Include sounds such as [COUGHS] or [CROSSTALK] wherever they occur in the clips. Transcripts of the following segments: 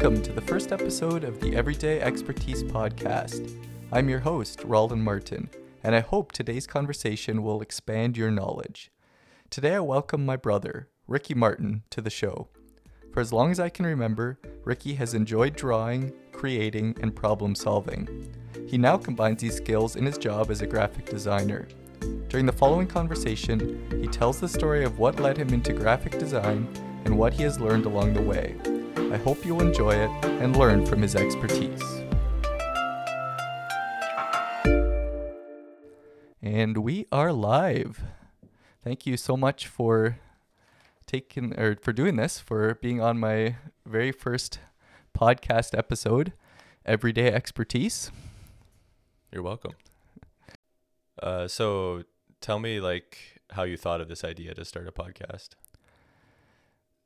Welcome to the first episode of the Everyday Expertise Podcast. I'm your host, Ralden Martin, and I hope today's conversation will expand your knowledge. Today I welcome my brother, Ricky Martin, to the show. For as long as I can remember, Ricky has enjoyed drawing, creating, and problem solving. He now combines these skills in his job as a graphic designer. During the following conversation, he tells the story of what led him into graphic design and what he has learned along the way. I hope you'll enjoy it and learn from his expertise. And we are live. Thank you so much for taking or for doing this, for being on my very first podcast episode, Everyday Expertise. You're welcome. Uh, so tell me like how you thought of this idea to start a podcast.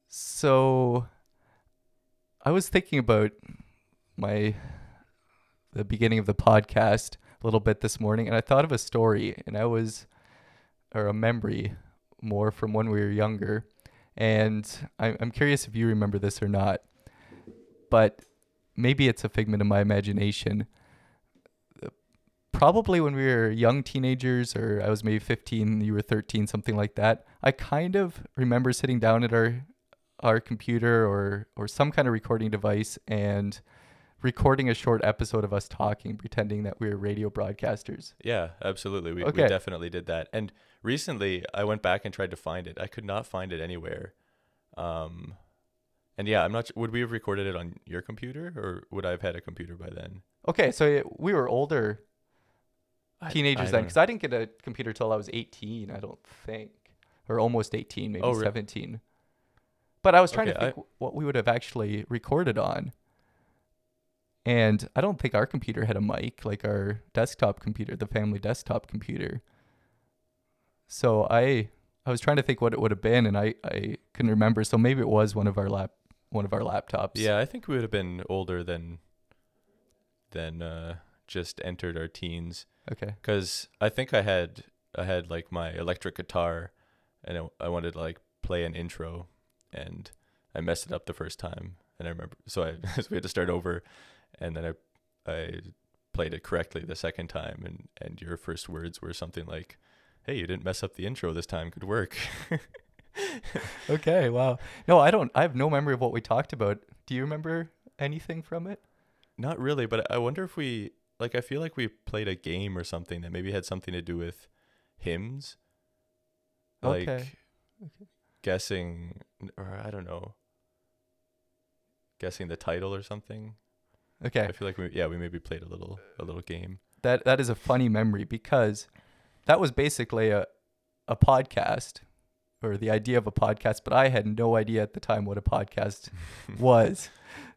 So I was thinking about my the beginning of the podcast a little bit this morning and I thought of a story and I was or a memory more from when we were younger. And I, I'm curious if you remember this or not but maybe it's a figment of my imagination. Probably when we were young teenagers or I was maybe 15 you were 13 something like that I kind of remember sitting down at our our computer or or some kind of recording device and recording a short episode of us talking, pretending that we were radio broadcasters. Yeah, absolutely. We, Okay. we definitely did that. And recently, I went back and tried to find it. I could not find it anywhere. Um, and yeah, I'm not. Would we have recorded it on your computer, or would I have had a computer by then? Okay, so we were older teenagers I then, because I didn't get a computer till I was 18, I don't think, or almost 18, maybe Oh, re- 17. But I was trying to Okay, I- think what we would have actually recorded on. And I don't think our computer had a mic, like our desktop computer, the family desktop computer. So I I was trying to think what it would have been, and I, I couldn't remember. So maybe it was one of our lap one of our laptops. Yeah, I think we would have been older than than uh, just entered our teens. Okay. Cause I think I had I had like my electric guitar, and I, I wanted to like play an intro, and I messed it up the first time, and I remember so I [LAUGHS] so we had to start over, and then I I played it correctly the second time, and and your first words were something like, "Hey, you didn't mess up the intro this time. Good work." [LAUGHS] Okay. Wow. No, I don't. I have no memory of what we talked about. Do you remember anything from it? Not really, but I wonder if we like. I feel like we played a game or something that maybe had something to do with hymns. Like Okay. Guessing, or I don't know, guessing the title or something. Okay. I feel like we yeah we maybe played a little a little game. that that is a funny memory because that was basically a a podcast or the idea of a podcast, but I had no idea at the time what a podcast [LAUGHS] was.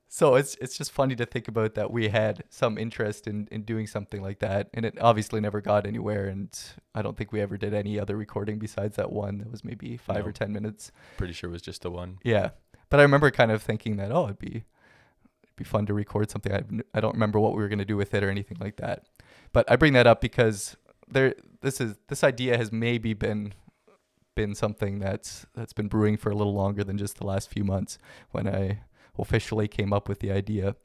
So it's it's just funny to think about that we had some interest in, in doing something like that and it obviously never got anywhere and I don't think we ever did any other recording besides that one that was maybe 5 or 10 minutes. Pretty sure it was just the one. Yeah. But I remember kind of thinking that oh it'd be it'd be fun to record something. I I don't remember what we were going to do with it or anything like that. But I bring that up because there this is this idea has maybe been been something that's that's been brewing for a little longer than just the last few months when I officially came up with the idea.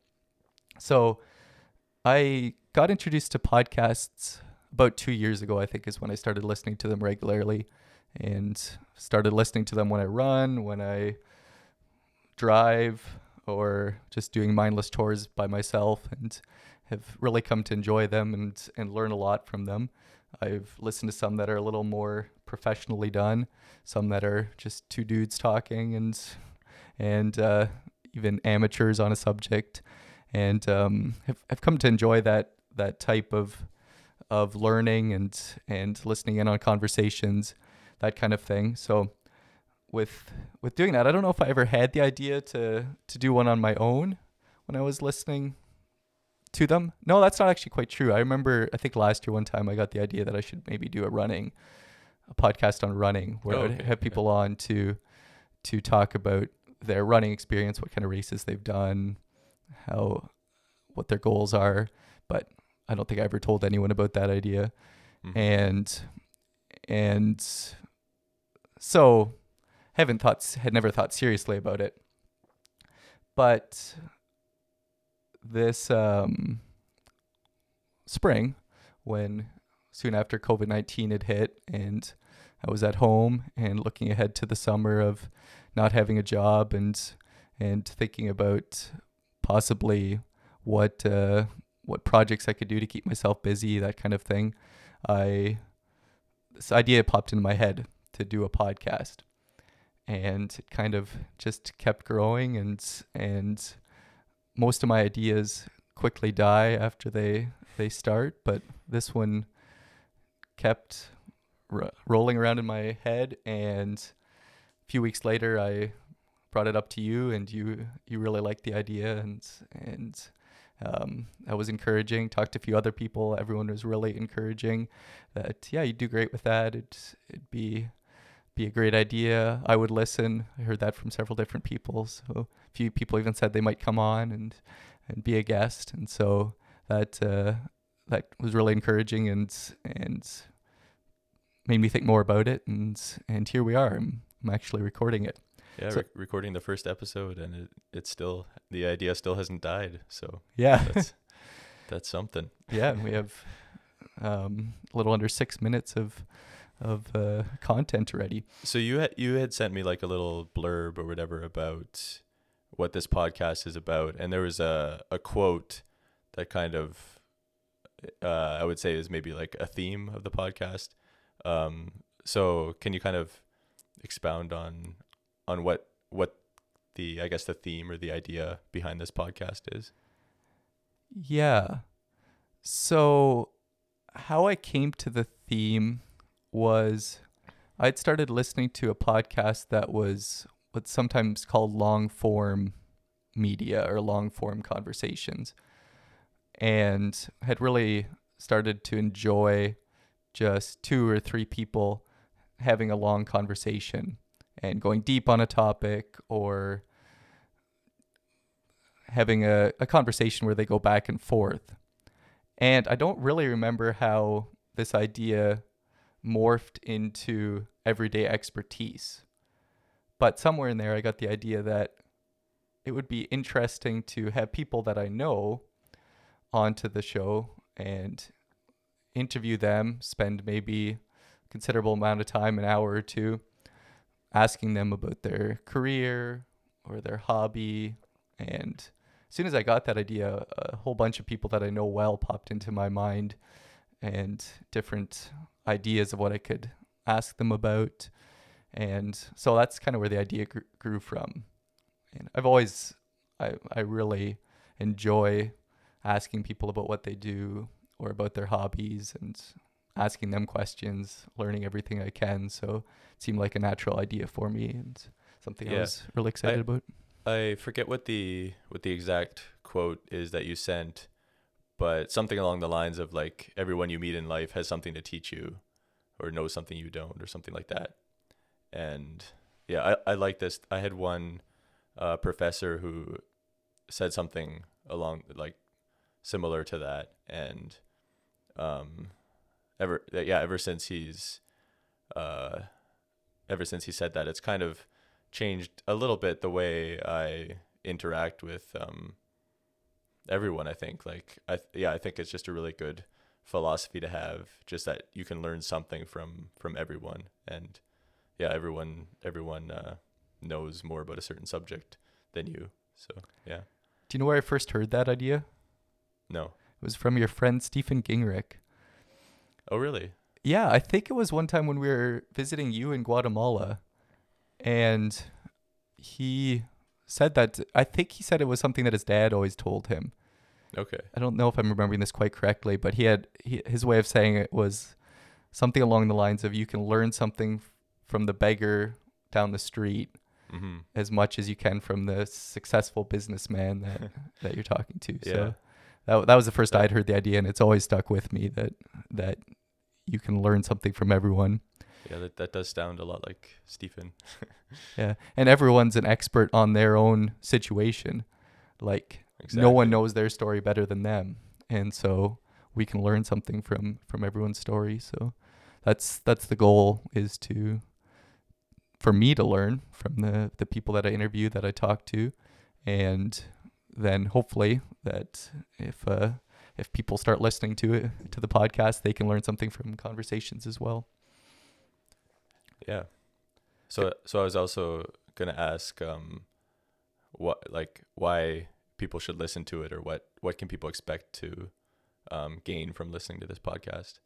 So I got introduced to podcasts about 2 years ago I think is when I started listening to them regularly and started listening to them when I run, when I drive or just doing mindless chores by myself and have really come to enjoy them and, and learn a lot from them. I've listened to some that are a little more professionally done, some that are just two dudes talking and and uh, even amateurs on a subject, and um, have, have come to enjoy that that type of of learning and and listening in on conversations, that kind of thing. So with with doing that, I don't know if I ever had the idea to to do one on my own when I was listening to them. No, that's not actually quite true. I remember I think last year one time I got the idea that I should maybe do a running a podcast on running where Oh, okay, have okay. people on to to talk about their running experience, what kind of races they've done, how what their goals are, but I don't think I ever told anyone about that idea Mhm. and and so haven't thought had never thought seriously about it but this um, spring when soon after COVID 19 had hit and I was at home and looking ahead to the summer of not having a job and and thinking about possibly what uh, what projects I could do to keep myself busy, that kind of thing. I this idea popped into my head to do a podcast, and it kind of just kept growing and and most of my ideas quickly die after they they start, but this one kept ro- rolling around in my head and few weeks later I brought it up to you and you you really liked the idea and and um, was encouraging talked to a few other people. Everyone was really encouraging that yeah you do great with that. It, it'd be be a great idea. I would listen. I heard that from several different people. So a few people even said they might come on and and be a guest. And so that uh, that was really encouraging and and made me think more about it. And and here we are. I'm, I'm actually recording it Yeah, So- rec- recording the first episode, and it it's still the idea still hasn't died. So yeah that's [LAUGHS] that's something. yeah and we have um, a little under six minutes of of uh, content already So you had you had sent me like a little blurb or whatever about what this podcast is about, and there was a a quote that kind of uh, I would say is maybe like a theme of the podcast. Um, so can you kind of expound on on what what the I guess the theme or the idea behind this podcast is? Yeah. So, how I came to the theme was I'd started listening to a podcast that was what's sometimes called long form media or long form conversations, and had really started to enjoy just two or three people having a long conversation and going deep on a topic or having a, a conversation where they go back and forth. And I don't really remember how this idea morphed into everyday expertise. But somewhere in there, I got the idea that it would be interesting to have people that I know onto the show and interview them, spend maybe considerable amount of time, an hour or two, asking them about their career or their hobby. And as soon as I got that idea, a whole bunch of people that I know well popped into my mind and different ideas of what I could ask them about. And so that's kind of where the idea gr- grew from. And I've always, I, I really enjoy asking people about what they do or about their hobbies and asking them questions, learning everything I can. So it seemed like a natural idea for me and something I was really excited about. I forget what the what the exact quote is that you sent, but something along the lines of like everyone you meet in life has something to teach you, or knows something you don't, or something like that. And yeah, I I like this. I had one uh, professor who said something along like similar to that, and um, ever yeah, ever since he's uh, ever since he said that, it's kind of changed a little bit the way I interact with um, everyone. I think like I th- yeah I think it's just a really good philosophy to have. Just that you can learn something from from everyone, and yeah, everyone everyone uh, knows more about a certain subject than you. So yeah, Do you know where I first heard that idea? no. It was from your friend Stephen Gingrich. Oh really? Yeah, I think it was one time when we were visiting you in Guatemala, and he said that. I think he said it was something that his dad always told him. Okay. I don't know if I'm remembering this quite correctly, but he had he, his way of saying it was something along the lines of you can learn something from the beggar down the street Mm-hmm. as much as you can from the successful businessman that [LAUGHS] that you're talking to. Yeah. So that that was the first I'd heard the idea, and it's always stuck with me that that you can learn something from everyone. Yeah, that that does sound a lot like Stephen. [LAUGHS] Yeah, and everyone's an expert on their own situation. Like Exactly. no one knows their story better than them, and so we can learn something from from everyone's story. So that's that's the goal is to for me to learn from the the people that I interview that I talk to, and then hopefully that if uh, if people start listening to it to the podcast, they can learn something from conversations as well. Yeah. So so I was also gonna ask um what like why people should listen to it or what what can people expect to um, gain from listening to this podcast?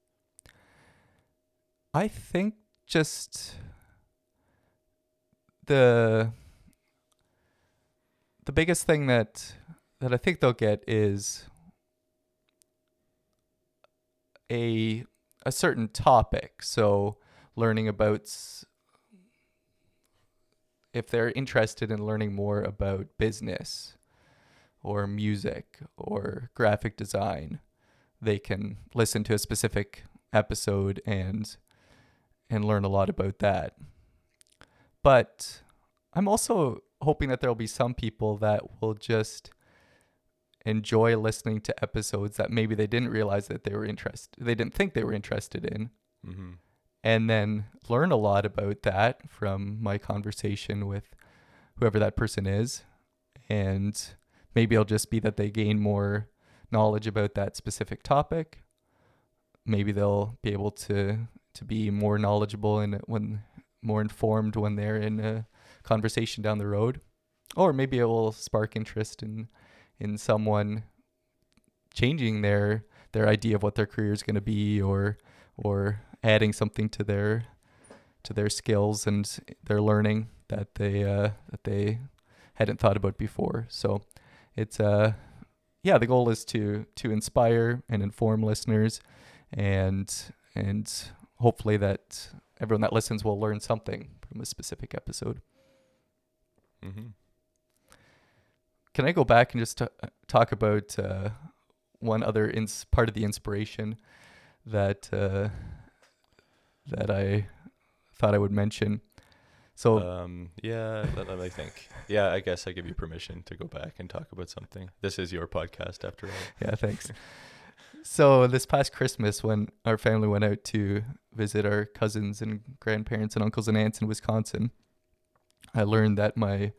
I think just the the biggest thing that that I think they'll get is a a certain topic. So learning about if they're interested in learning more about business or music or graphic design, they can listen to a specific episode and and learn a lot about that. But I'm also hoping that there'll be some people that will just enjoy listening to episodes that maybe they didn't realize that they were interested they didn't think they were interested in. Mm-hmm. and then learn a lot about that from my conversation with whoever that person is. And maybe it'll just be that they gain more knowledge about that specific topic. Maybe they'll be able to to be more knowledgeable and when more informed when they're in a conversation down the road or maybe it will spark interest in in someone changing their their idea of what their career is going to be or or adding something to their to their skills and their learning that they uh, that they hadn't thought about before. So it's uh yeah, the goal is to to inspire and inform listeners and and hopefully that everyone that listens will learn something from a specific episode. Mm-hmm. Can I go back and just t- talk about uh, one other ins- part of the inspiration that uh, that I thought I would mention? So Um, yeah, let, let me think. Yeah, I guess I give you permission to go back and talk about something. This is your podcast after all. yeah, thanks. so this past Christmas, when our family went out to visit our cousins and grandparents and uncles and aunts in Wisconsin, I learned that my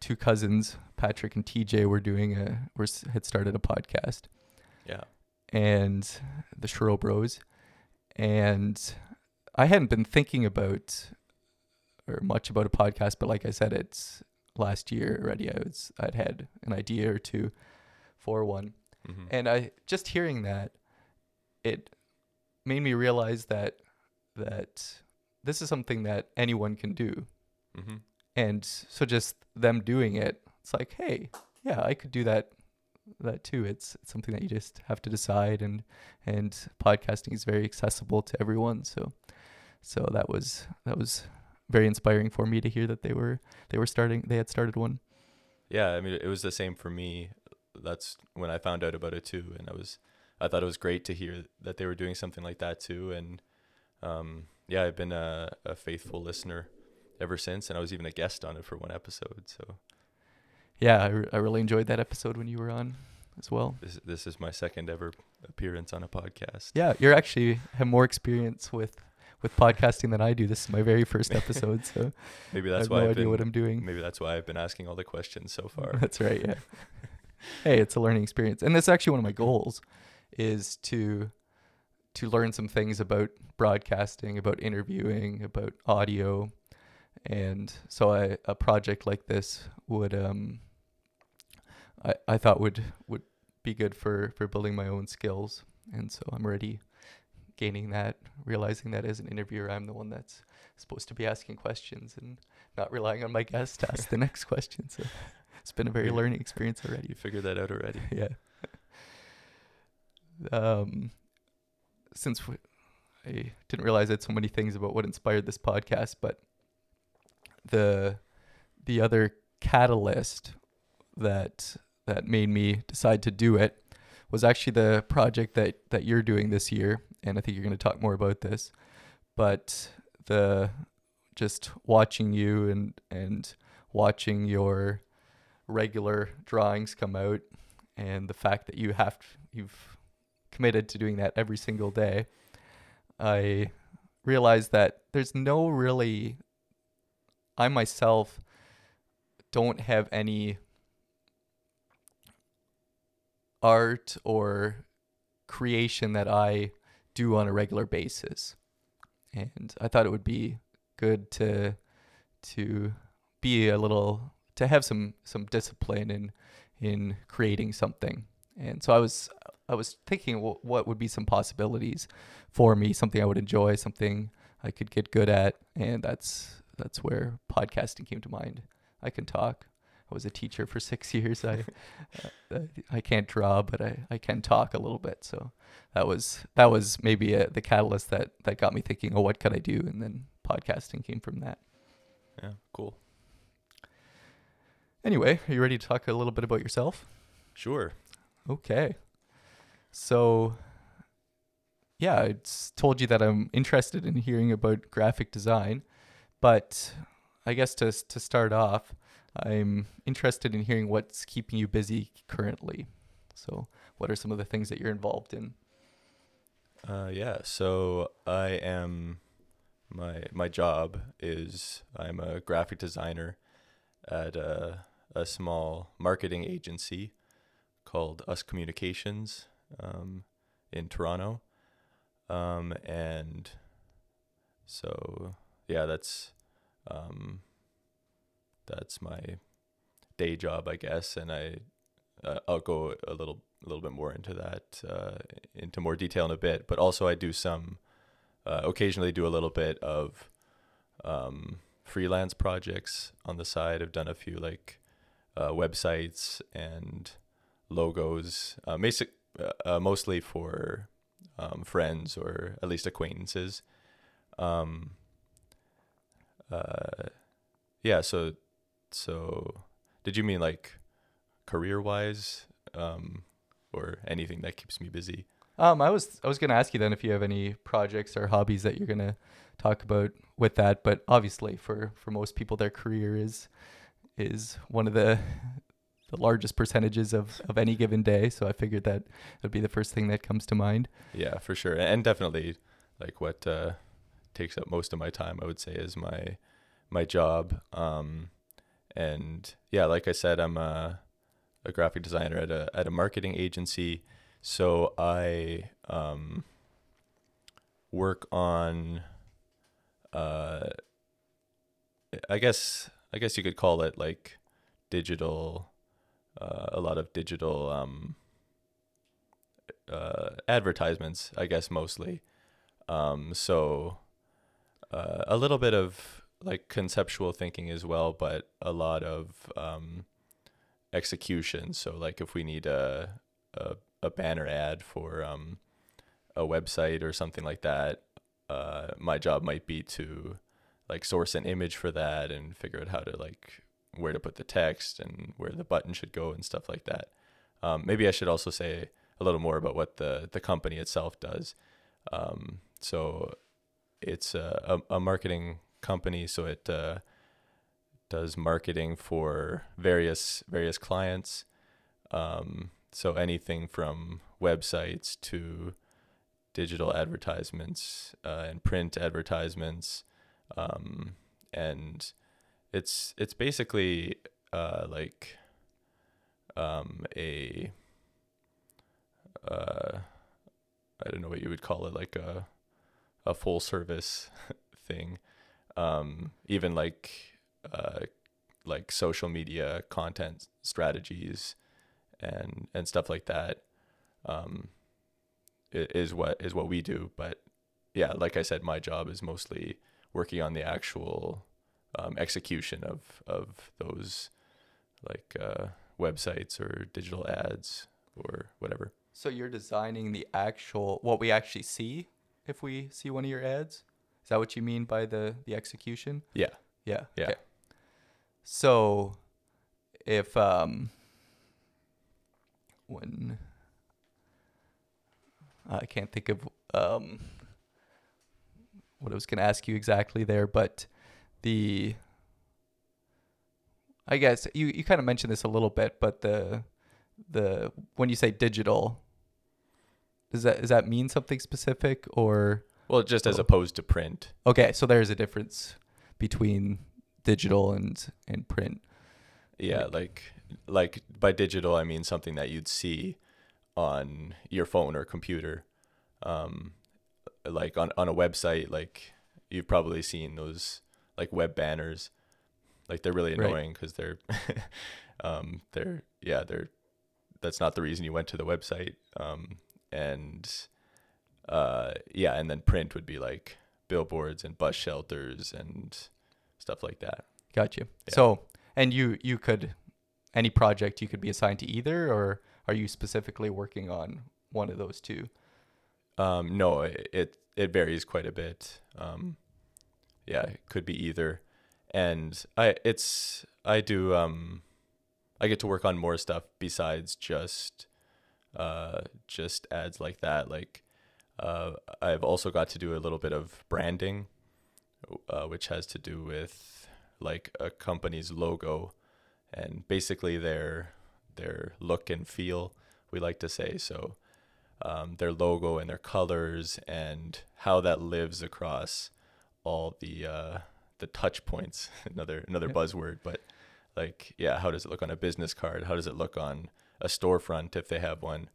two cousins, Patrick and TJ, were doing a were had started a podcast. Yeah. and the Shiro Bros. And I hadn't been thinking about or much about a podcast, but like I said, it's last year already. I was I'd had an idea or two for one, Mm-hmm. and I just hearing that, it made me realize that that this is something that anyone can do, mm-hmm. and so just them doing it, it's like, hey, yeah, I could do that that too. It's, it's something that you just have to decide and and podcasting is very accessible to everyone. So so that was that was very inspiring for me to hear that they were they were starting they had started one. Yeah, I mean, it was the same for me. That's when I found out about it too, and I was, I thought it was great to hear that they were doing something like that too, and um, yeah, I've been a, a faithful listener ever since, and I was even a guest on it for one episode. So Yeah, I, re- I really enjoyed that episode when you were on as well. this this is my second ever appearance on a podcast. Yeah, you're actually have more experience with with podcasting than I do. This is my very first episode, so [LAUGHS] Maybe I that's have why no I've idea been, what I'm doing. maybe that's why I've been asking all the questions so far. [LAUGHS] That's right. Yeah. [LAUGHS] hey, it's a learning experience, and that's actually one of my goals, is to to learn some things about broadcasting, about interviewing, about audio, and so I, a project like this would um I I thought would would be good for for building my own skills, and so I'm already gaining that, realizing that as an interviewer, I'm the one that's supposed to be asking questions and not relying on my guest to ask the [LAUGHS] next question. So it's been a very learning experience already. You figured that out already. [LAUGHS] Yeah. Um, since we, I didn't realize I had so many things about what inspired this podcast, but the the other catalyst that that made me decide to do it was actually the project that that you're doing this year, and I think you're going to talk more about this. But the just watching you and and watching your regular drawings come out and the fact that you have you've committed to doing that every single day i realized that there's no really i myself don't have any art or creation that I do on a regular basis. And I thought it would be good to to be a little to have some some discipline in in creating something. And so I was I was thinking wh- what would be some possibilities for me, something I would enjoy, something I could get good at, and that's that's where podcasting came to mind. I can talk. I was a teacher for [LAUGHS] six years. I uh, I can't draw, but I, I can talk a little bit. So that was that was maybe a, the catalyst that that got me thinking, oh, what could I do? And then podcasting came from that. Yeah, cool. Anyway, are you ready to talk a little bit about yourself? Sure. Okay. So, yeah, I told you that I'm interested in hearing about graphic design, but I guess to to start off, I'm interested in hearing what's keeping you busy currently. So, what are some of the things that you're involved in? Uh, yeah. So I am my my job is I'm a graphic designer at a a small marketing agency called Us Communications um, in Toronto, um, and so yeah, that's um, that's my day job, I guess, and I uh, I'll go a little a little bit more into that uh, into more detail in a bit. But also, I do some uh, occasionally do a little bit of um, freelance projects on the side. I've done a few like uh, websites and logos, basic, uh, uh, mostly for um, friends or at least acquaintances. Um, uh, yeah. So, so did you mean like career wise, um, or anything that keeps me busy? Um, I was I was gonna ask you then if you have any projects or hobbies that you're gonna talk about with that, but obviously for for most people, their career is is one of the the largest percentages of of any given day. So I figured that would be the first thing that comes to mind. Yeah, for sure, and definitely like what uh, takes up most of my time, I would say, is my my job. Um, and yeah, like I said, I'm a, a graphic designer at a at a marketing agency, so I um, work on. Uh, I guess I guess you could call it like digital, uh, a lot of digital um, uh, advertisements, I guess mostly. Um, so uh, a little bit of like conceptual thinking as well, but a lot of um, execution. So like if we need a a, a banner ad for um, a website or something like that, uh, my job might be to like source an image for that and figure out how to like where to put the text and where the button should go and stuff like that. Um, maybe I should also say a little more about what the the company itself does. Um, so it's a, a, a marketing company, so it uh, does marketing for various various clients. Um, so anything from websites to digital advertisements uh, and print advertisements, um, and it's it's basically uh, like um, a uh, I don't know what you would call it, like a a full service [LAUGHS] thing. Um, even like uh, like social media content strategies and and stuff like that um, is what is what we do. But yeah, like I said, my job is mostly working on the actual um, execution of of those like uh, websites or digital ads or whatever. So you're designing the actual what we actually see if we see one of your ads. Is that what you mean by the the execution? Yeah. Yeah. Yeah. Okay. So if um when I can't think of um what I was going to ask you exactly there, but the I guess you you kind of mentioned this a little bit, but the the when you say digital does that does that mean something specific or Well, just as Oh. opposed to print. okay, so there's a difference between digital and and print. Yeah, like like by digital I mean something that you'd see on your phone or computer. Um, like on, on a website, like you've probably seen those like web banners. Like they're really annoying because they're, [LAUGHS] um, they're yeah they're that's not the reason you went to the website. Um, and uh, yeah, and then print would be like billboards and bus shelters and stuff like that. Gotcha. Yeah. So, and you you could any project you could be assigned to either, or are you specifically working on one of those two? Um, no, it, it it varies quite a bit. Um, yeah, it could be either, and I it's I do um, I get to work on more stuff besides just uh just ads like that. Like uh, I've also got to do a little bit of branding, uh, which has to do with like a company's logo and basically their their look and feel. We like to say so um, their logo and their colors and how that lives across all the uh, the touch points. [LAUGHS] another another Yeah. buzzword, but like yeah, how does it look on a business card? How does it look on a storefront if they have one?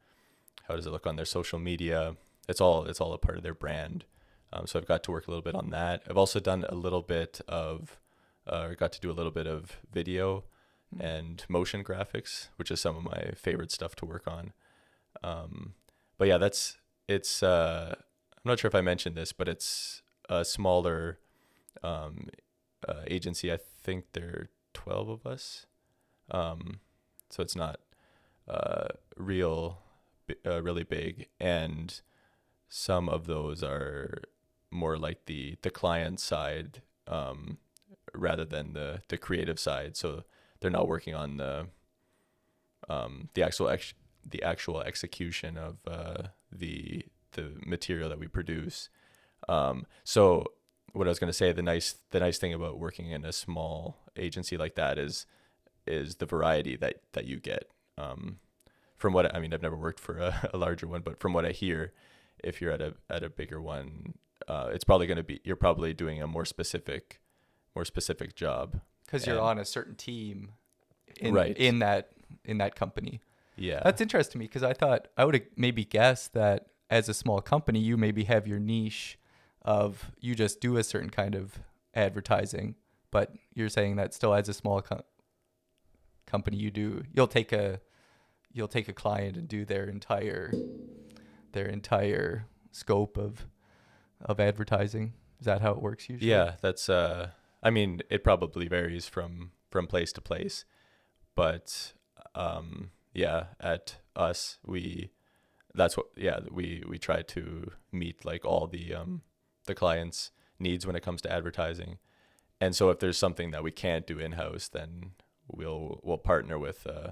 How does it look on their social media? It's all it's all a part of their brand. Um, so I've got to work a little bit on that. I've also done a little bit of uh, got to do a little bit of video and motion graphics, which is some of my favorite stuff to work on. Um, but yeah, that's it's. Uh, I'm not sure if I mentioned this, but it's a smaller um, uh, agency. I think there are 12 of us, um, so it's not uh, real, uh, really big, and some of those are more like the the client side um, rather than the the creative side. So they're not working on the um, the actual ex- the actual execution of uh, the the material that we produce. Um, so what I was going to say, the nice the nice thing about working in a small agency like that is is the variety that that you get. Um, from what I mean, I've never worked for a, [LAUGHS] a larger one, but from what I hear, if you're at a at a bigger one, uh, it's probably going to be you're probably doing a more specific more specific job. Because you're on a certain team, in, Right. in that in that company. Yeah, That's interesting to me because I thought I would have maybe guessed that as a small company, you maybe have your niche of you just do a certain kind of advertising, but you're saying that still as a small co- company, you do you'll take a you'll take a client and do their entire their entire scope of of advertising. Is that how it works usually? Yeah, that's uh I mean, it probably varies from from place to place, but um yeah, at us we that's what yeah, we we try to meet like all the um the clients needs when it comes to advertising. And so if there's something that we can't do in-house, then we'll we'll partner with uh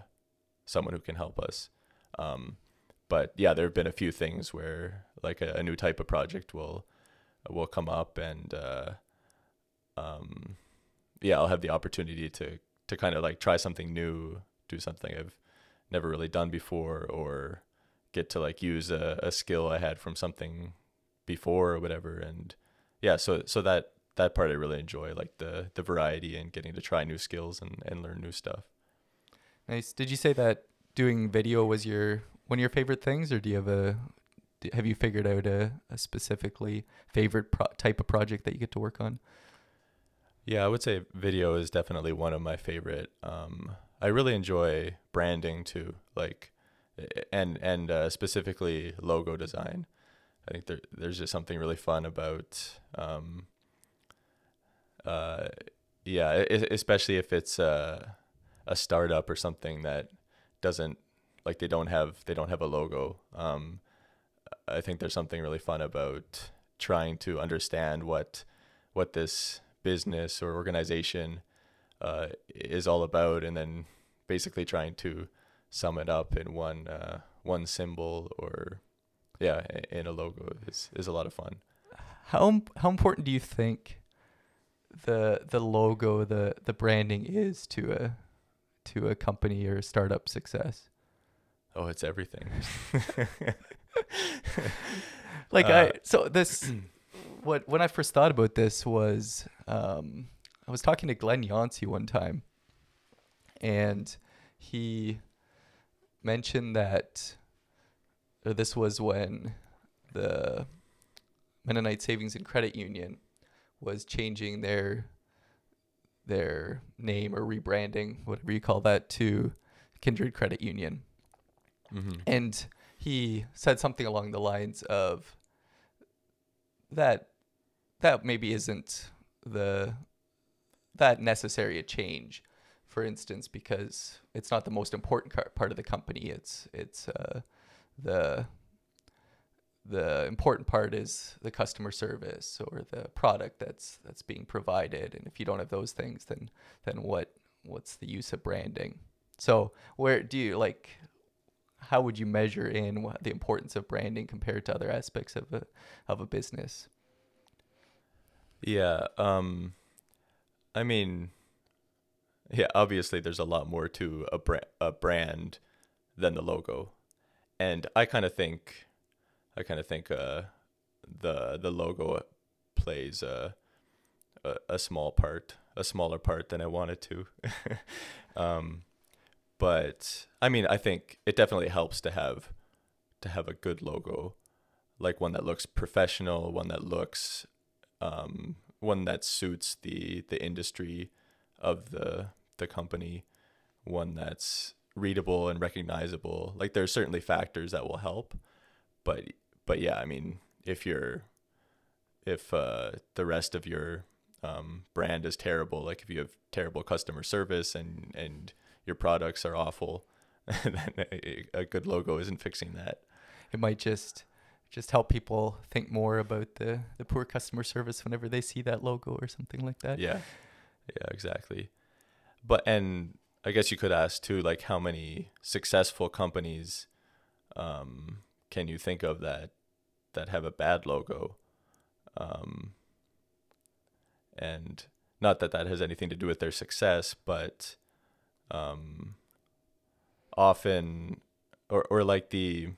someone who can help us. Um but yeah, there have been a few things where like a, a new type of project will will come up and uh, um, yeah, I'll have the opportunity to to kind of like try something new, do something I've never really done before, or get to like use a, a skill I had from something before or whatever. And yeah, so so that that part I really enjoy, like the the variety and getting to try new skills and, and learn new stuff. Nice. Did you say that doing video was your one of your favorite things, or do you have a have you figured out a, a specifically favorite pro- type of project that you get to work on? Yeah, I would say video is definitely one of my favorite. Um, I really enjoy branding too, like, and and uh, specifically logo design. I think there there's just something really fun about, um, uh, yeah, especially if it's a a startup or something that doesn't like they don't have they don't have a logo. Um, I think there's something really fun about trying to understand what what this business or organization uh, is all about, and then basically trying to sum it up in one uh, one symbol or yeah, in a logo is is a lot of fun. How how important do you think the the logo, the the branding is to a to a company or a startup success? Oh, it's everything. [LAUGHS] Like Uh, I so this [CLEARS THROAT] what when I first thought about this was um I was talking to Glenn Yancey one time and he mentioned that this was when the Mennonite Savings and Credit Union was changing their their name or rebranding, whatever you call that, to Kindred Credit Union. Mm-hmm. And he said something along the lines of that that maybe isn't the that necessary a change for instance because it's not the most important part of the company it's it's uh, the the important part is the customer service or the product that's that's being provided and if you don't have those things then then what what's the use of branding so where do you like how would you measure in wha- the importance of branding compared to other aspects of a of a business Yeah. Um, I mean, yeah. Obviously, there's a lot more to a brand a brand than the logo, and I kind of think, I kind of think, uh, the the logo plays a, a a small part, a smaller part than I wanted to. [LAUGHS] um, but I mean, I think it definitely helps to have to have a good logo, like one that looks professional, one that looks um, one that suits the the industry of the the company, one that's readable and recognizable. Like there are certainly factors that will help, but but yeah, I mean, if you're if uh, the rest of your um, brand is terrible, like if you have terrible customer service and and your products are awful, [LAUGHS] then a, good logo isn't fixing that. it might just just help people think more about the the poor customer service whenever they see that logo or something like that. Yeah. Yeah exactly. But and i guess you could ask too like how many successful companies um can you think of that that have a bad logo? Um and not that that has anything to do with their success but um often or or like the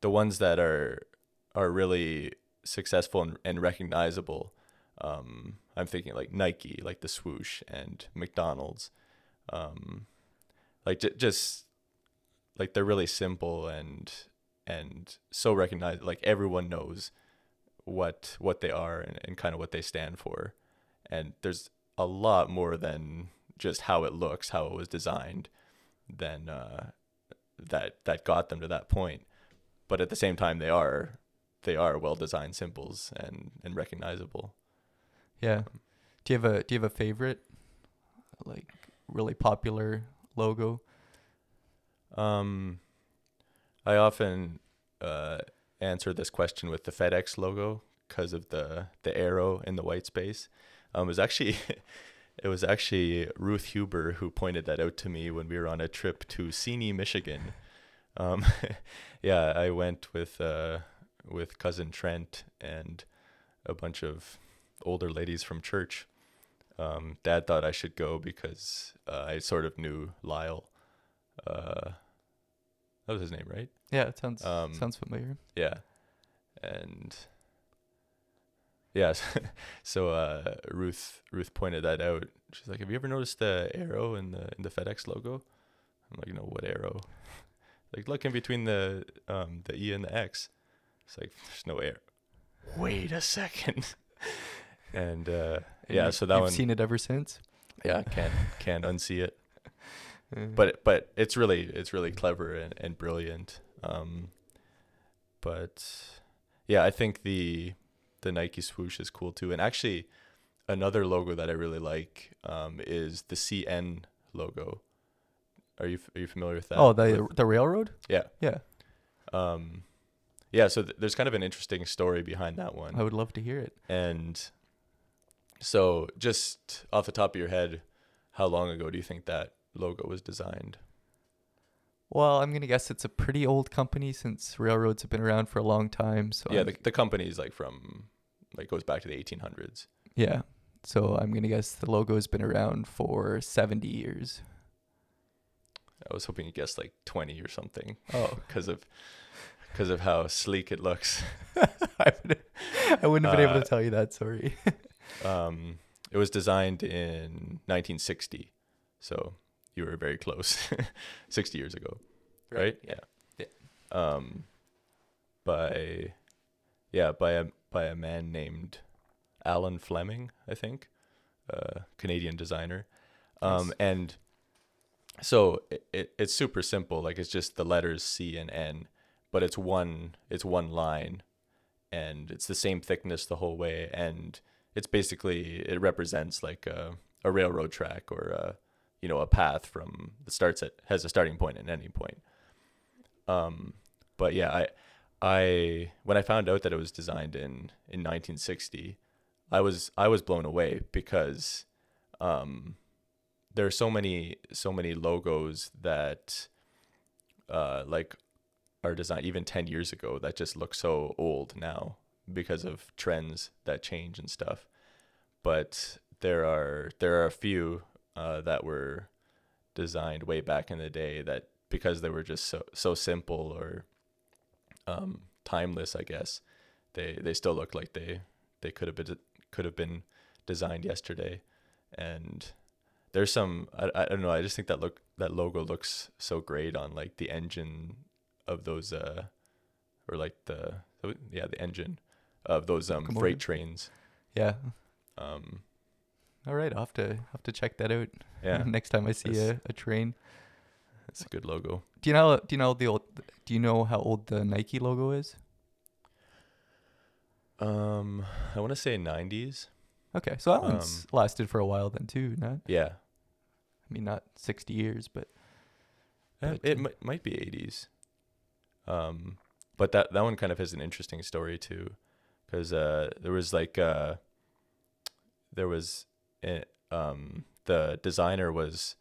the ones that are are really successful and, and recognizable um, I'm thinking like Nike, like the swoosh, and McDonald's, um, like j- just like they're really simple and and so recognized. Like everyone knows what what they are and, and kind of what they stand for, and there's a lot more than just how it looks, how it was designed, than uh, that that got them to that point. But at the same time, they are they are well designed symbols and and recognizable. yeah do you have a do you have a favorite like really popular logo Um, I often uh, answer this question with the FedEx logo because of the the arrow in the white space. Um, it was actually [LAUGHS] it was actually Ruth Huber who pointed that out to me when we were on a trip to Seney, Michigan. Um, [LAUGHS] yeah, I went with uh, with cousin Trent and a bunch of older ladies from church. Um, Dad thought I should go because uh, I sort of knew Lyle. Uh, that was his name, right? yeah it sounds Um, sounds familiar Yeah, and yeah, [LAUGHS] so uh, Ruth Ruth pointed that out. She's like, "Have you ever noticed the arrow in the in the FedEx logo?" I'm like, "No, what arrow?" [LAUGHS] like, look in between the um the E and the X. It's like there's no arrow. Wait a second. [LAUGHS] and uh, yeah, so that you've one. seen it ever since yeah, can't can't unsee it Uh, but but it's really it's really clever and, and brilliant. Um but yeah i think the the nike swoosh is cool too. And actually another logo that i really like um is the cn logo. Are you are you familiar with that? Oh the With- the railroad? Yeah. Yeah. Um yeah so th- there's kind of an interesting story behind that one. I would love to hear it. And so just off the top of your head how long ago do you think that logo was designed? Well i'm gonna guess it's a pretty old company since railroads have been around for a long time so yeah I'm- the, the company is like from like goes back to the 1800s yeah so i'm gonna guess the logo has been around for 70 years. I was hoping you guessed like 20 or something. Oh. [LAUGHS] Because of because of how sleek it looks. [LAUGHS] I, would, I wouldn't have been able Uh, to tell you that sorry. [LAUGHS] um it was designed in 1960 so you were very close [LAUGHS] 60 years ago right, yeah. um by yeah by a by a man named Allan Fleming, I think, a Canadian designer. Um, Nice. and so it, it it's super simple. Like it's just the letters C and N, but it's one it's one line, and it's the same thickness the whole way. And it's basically it represents like a, a railroad track or a you know a path from that starts at has a starting point and ending point. Um, but yeah, I I when I found out that it was designed in in 1960, I was I was blown away because um, there are so many so many logos that uh, like are designed even 10 years ago that just look so old now because of trends that change and stuff. But there are there are a few uh, that were designed way back in the day that because they were just so so simple or um, timeless, I guess they they still look like they they could have been could have been designed yesterday, and there's some I, I don't know I just think that look that logo looks so great on like the engine of those uh or like the yeah the engine of those um freight trains. Yeah. um All right. I'll have to have to check that out [LAUGHS] yeah next time I see a, a train. it's a good logo Do you know? Do you know the old? Do you know how old the Nike logo is? um I want to say 90s Okay, so that one's lasted for a while then too. Not, yeah I mean, not sixty years, but Uh, But, it uh, might, might be 80s. Um, but that that one kind of has an interesting story too, because uh, there was like uh, there was a, um, the designer was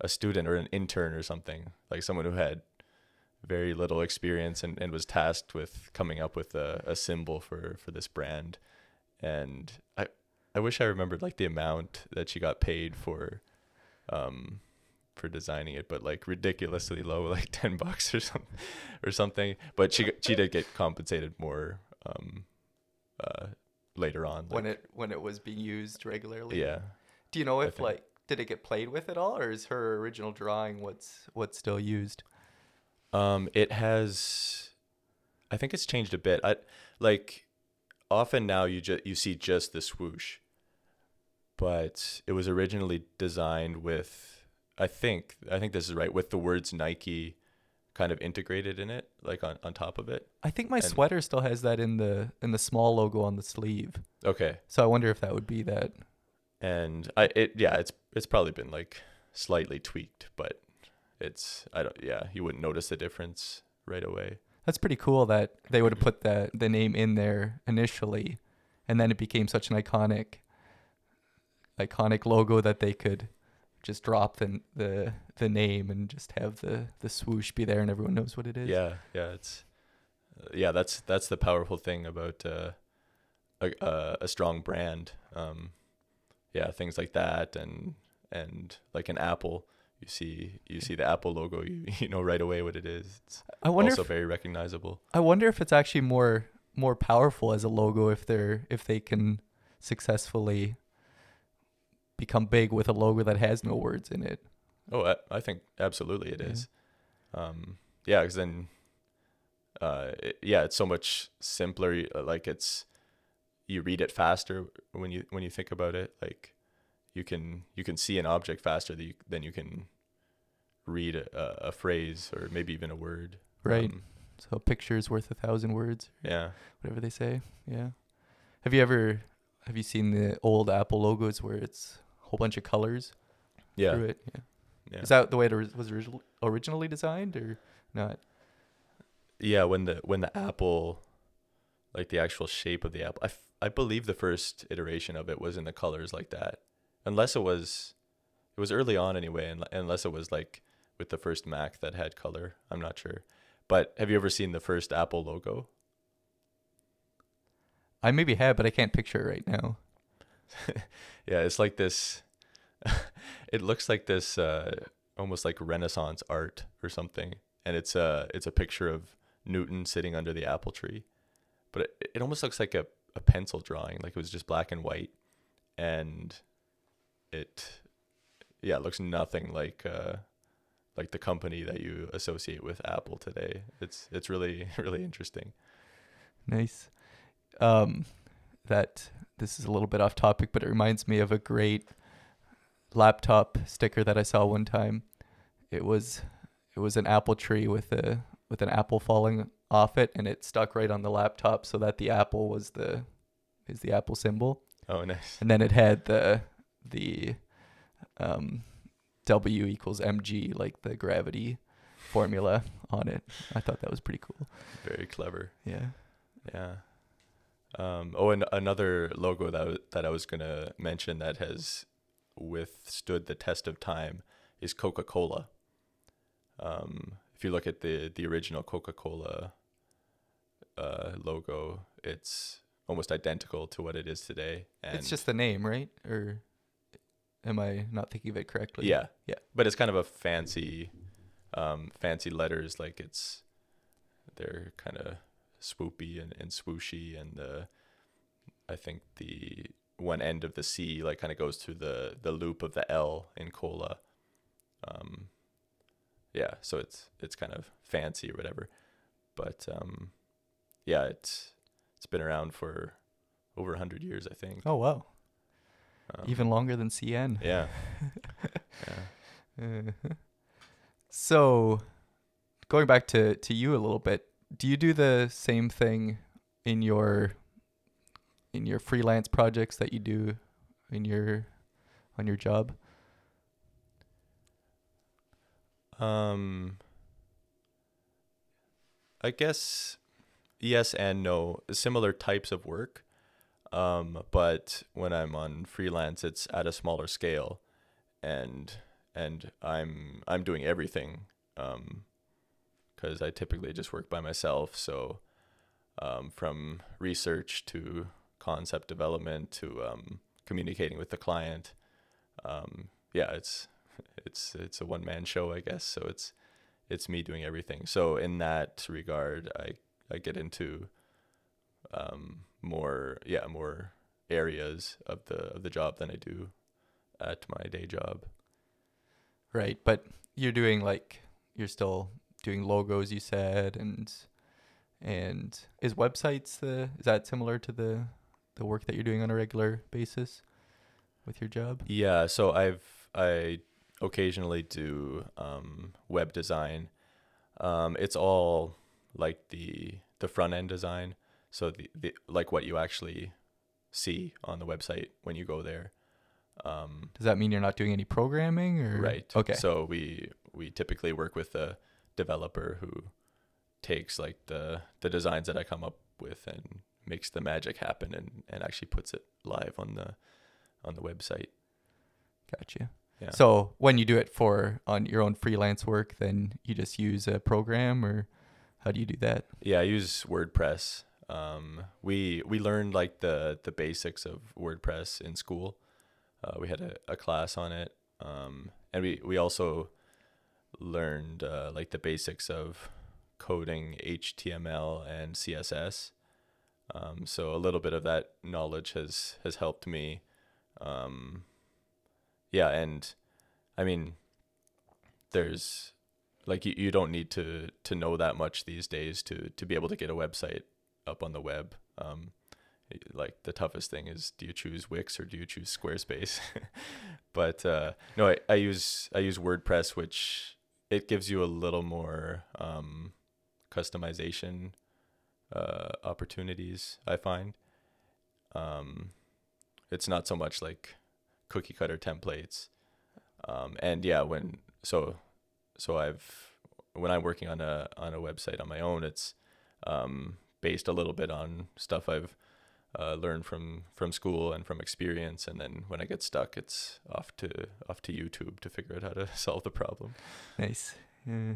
a student or an intern or something, like someone who had very little experience and, and was tasked with coming up with a, a symbol for, for this brand. And I I wish I remembered like the amount that she got paid for um for designing it, but like ridiculously low, [LAUGHS] like ten bucks or something, or something. But she she did get compensated more um, uh, later on. when it when it was being used regularly. yeah, Do you know if like did it get played with at all, or is her original drawing what's what's still used? um, it has. I think it's changed a bit. I like often now you just you see just the swoosh, but it was originally designed with. I think I think this is right with the words Nike kind of integrated in it, like on, on top of it. I think my And- sweater still has that in the in the small logo on the sleeve. Okay. So I wonder if that would be that. and I it yeah it's it's probably been like slightly tweaked, but it's I don't yeah you wouldn't notice the difference right away. That's pretty cool that they would have mm-hmm. put that the name in there initially, and then it became such an iconic, iconic logo that they could just drop the the the name and just have the the swoosh be there and everyone knows what it is. Yeah yeah it's uh, yeah that's that's the powerful thing about uh, a a, a strong brand. Um, yeah things like that and and like an Apple. You see, you see the Apple logo. You [LAUGHS] you know right away what it is. It's I wonder also if very recognizable. I wonder if it's actually more more powerful as a logo if they're if they can successfully become big with a logo that has no words in it. Oh, I, I think absolutely it Yeah. is. Um, yeah, because then, uh, it- yeah, it's so much simpler. uh, Like it's, you read it faster when you when you think about it. Like, you can you can see an object faster than you, than you can read a, a phrase or maybe even a word. Right. Um, So a picture is worth a thousand words, yeah. whatever they say. Yeah. Have you ever have you seen the old Apple logos where it's whole bunch of colors Yeah. through it? Yeah. Yeah. Is that the way it was originally designed or not? Yeah, when the when the apple, like the actual shape of the apple, I, f- I believe the first iteration of it was in the colors like that, unless it was, it was early on anyway, and unless it was like with the first Mac that had color, I'm not sure. But have you ever seen the first Apple logo? I maybe have, but I can't picture it right now. [LAUGHS] Yeah, it's like this. [LAUGHS] it looks like this, uh, almost like Renaissance art or something, and it's a it's a picture of Newton sitting under the apple tree, but it, it almost looks like a, a pencil drawing, like it was just black and white, and it, yeah, it looks nothing like uh, like the company that you associate with Apple today. It's it's really [LAUGHS] really interesting. Nice. Um, that this is a little bit off topic, but it reminds me of a great laptop sticker that I saw one time. It was it was an apple tree with a with an apple falling off it, and it stuck right on the laptop, so that the apple was the is the apple symbol, Oh, nice. and then it had the the um, W equals mg, like the gravity formula on it. I thought that was pretty cool. Very clever. Yeah. Yeah. Um, oh, and another logo that w- that I was gonna mention that has withstood the test of time is Coca Cola. Um, if you look at the the original Coca Cola uh, logo, it's almost identical to what it is today. And it's just the name, right? Or am I not thinking of it correctly? yeah, Yeah. But it's kind of a fancy, um, fancy letters. Like it's they're kind of swoopy and, and swooshy, and the I think the one end of the C like kind of goes through the the loop of the L in cola. Um, yeah, so it's it's kind of fancy or whatever, but um, yeah, it's it's been around for over a hundred years, I think. Oh wow. Um, Even longer than CN. yeah, [LAUGHS] yeah. Uh-huh. So, going back to to you a little bit, do you do the same thing in your in your freelance projects that you do in your on your job? Um, I guess yes and no. Similar types of work, um, but when I'm on freelance, it's at a smaller scale, and and I'm I'm doing everything, um, because I typically just work by myself. So, um, from research to concept development to um, communicating with the client, um, yeah, it's it's it's a one man show, I guess. So it's it's me doing everything. So in that regard, I I get into um, more yeah more areas of the of the job than I do at my day job. Right, but you're doing like you're still doing logos you said and and is websites the is that similar to the the work that you're doing on a regular basis with your job? Yeah, so I've I occasionally do um, web design. Um, it's all like the the front end design, so the, the like what you actually see on the website when you go there. Um, Does that mean you're not doing any programming or right. Okay. So we we typically work with a developer who takes like the the designs that I come up with and makes the magic happen and, and actually puts it live on the on the website. Gotcha. Yeah. So when you do it for on your own freelance work, then you just use a program, or how do you do that? Yeah, I use WordPress. Um, we we learned like the the basics of WordPress in school. Uh, we had a, a class on it, um, and we we also learned uh, like the basics of coding HTML and CSS. Um, so a little bit of that knowledge has has helped me. Um, yeah, and I mean, there's like you, you don't need to to know that much these days to to be able to get a website up on the web. Um, like the toughest thing is do you choose Wix or do you choose Squarespace? [LAUGHS] but uh, no, I, I use I use WordPress, which it gives you a little more um, customization uh, opportunities. I find um, it's not so much like cookie cutter templates. Um, and yeah, when so so I've when I'm working on a on a website on my own, it's um, based a little bit on stuff I've uh, learned from from school and from experience, and then when I get stuck, it's off to off to YouTube to figure out how to [LAUGHS] solve the problem. Nice. hmm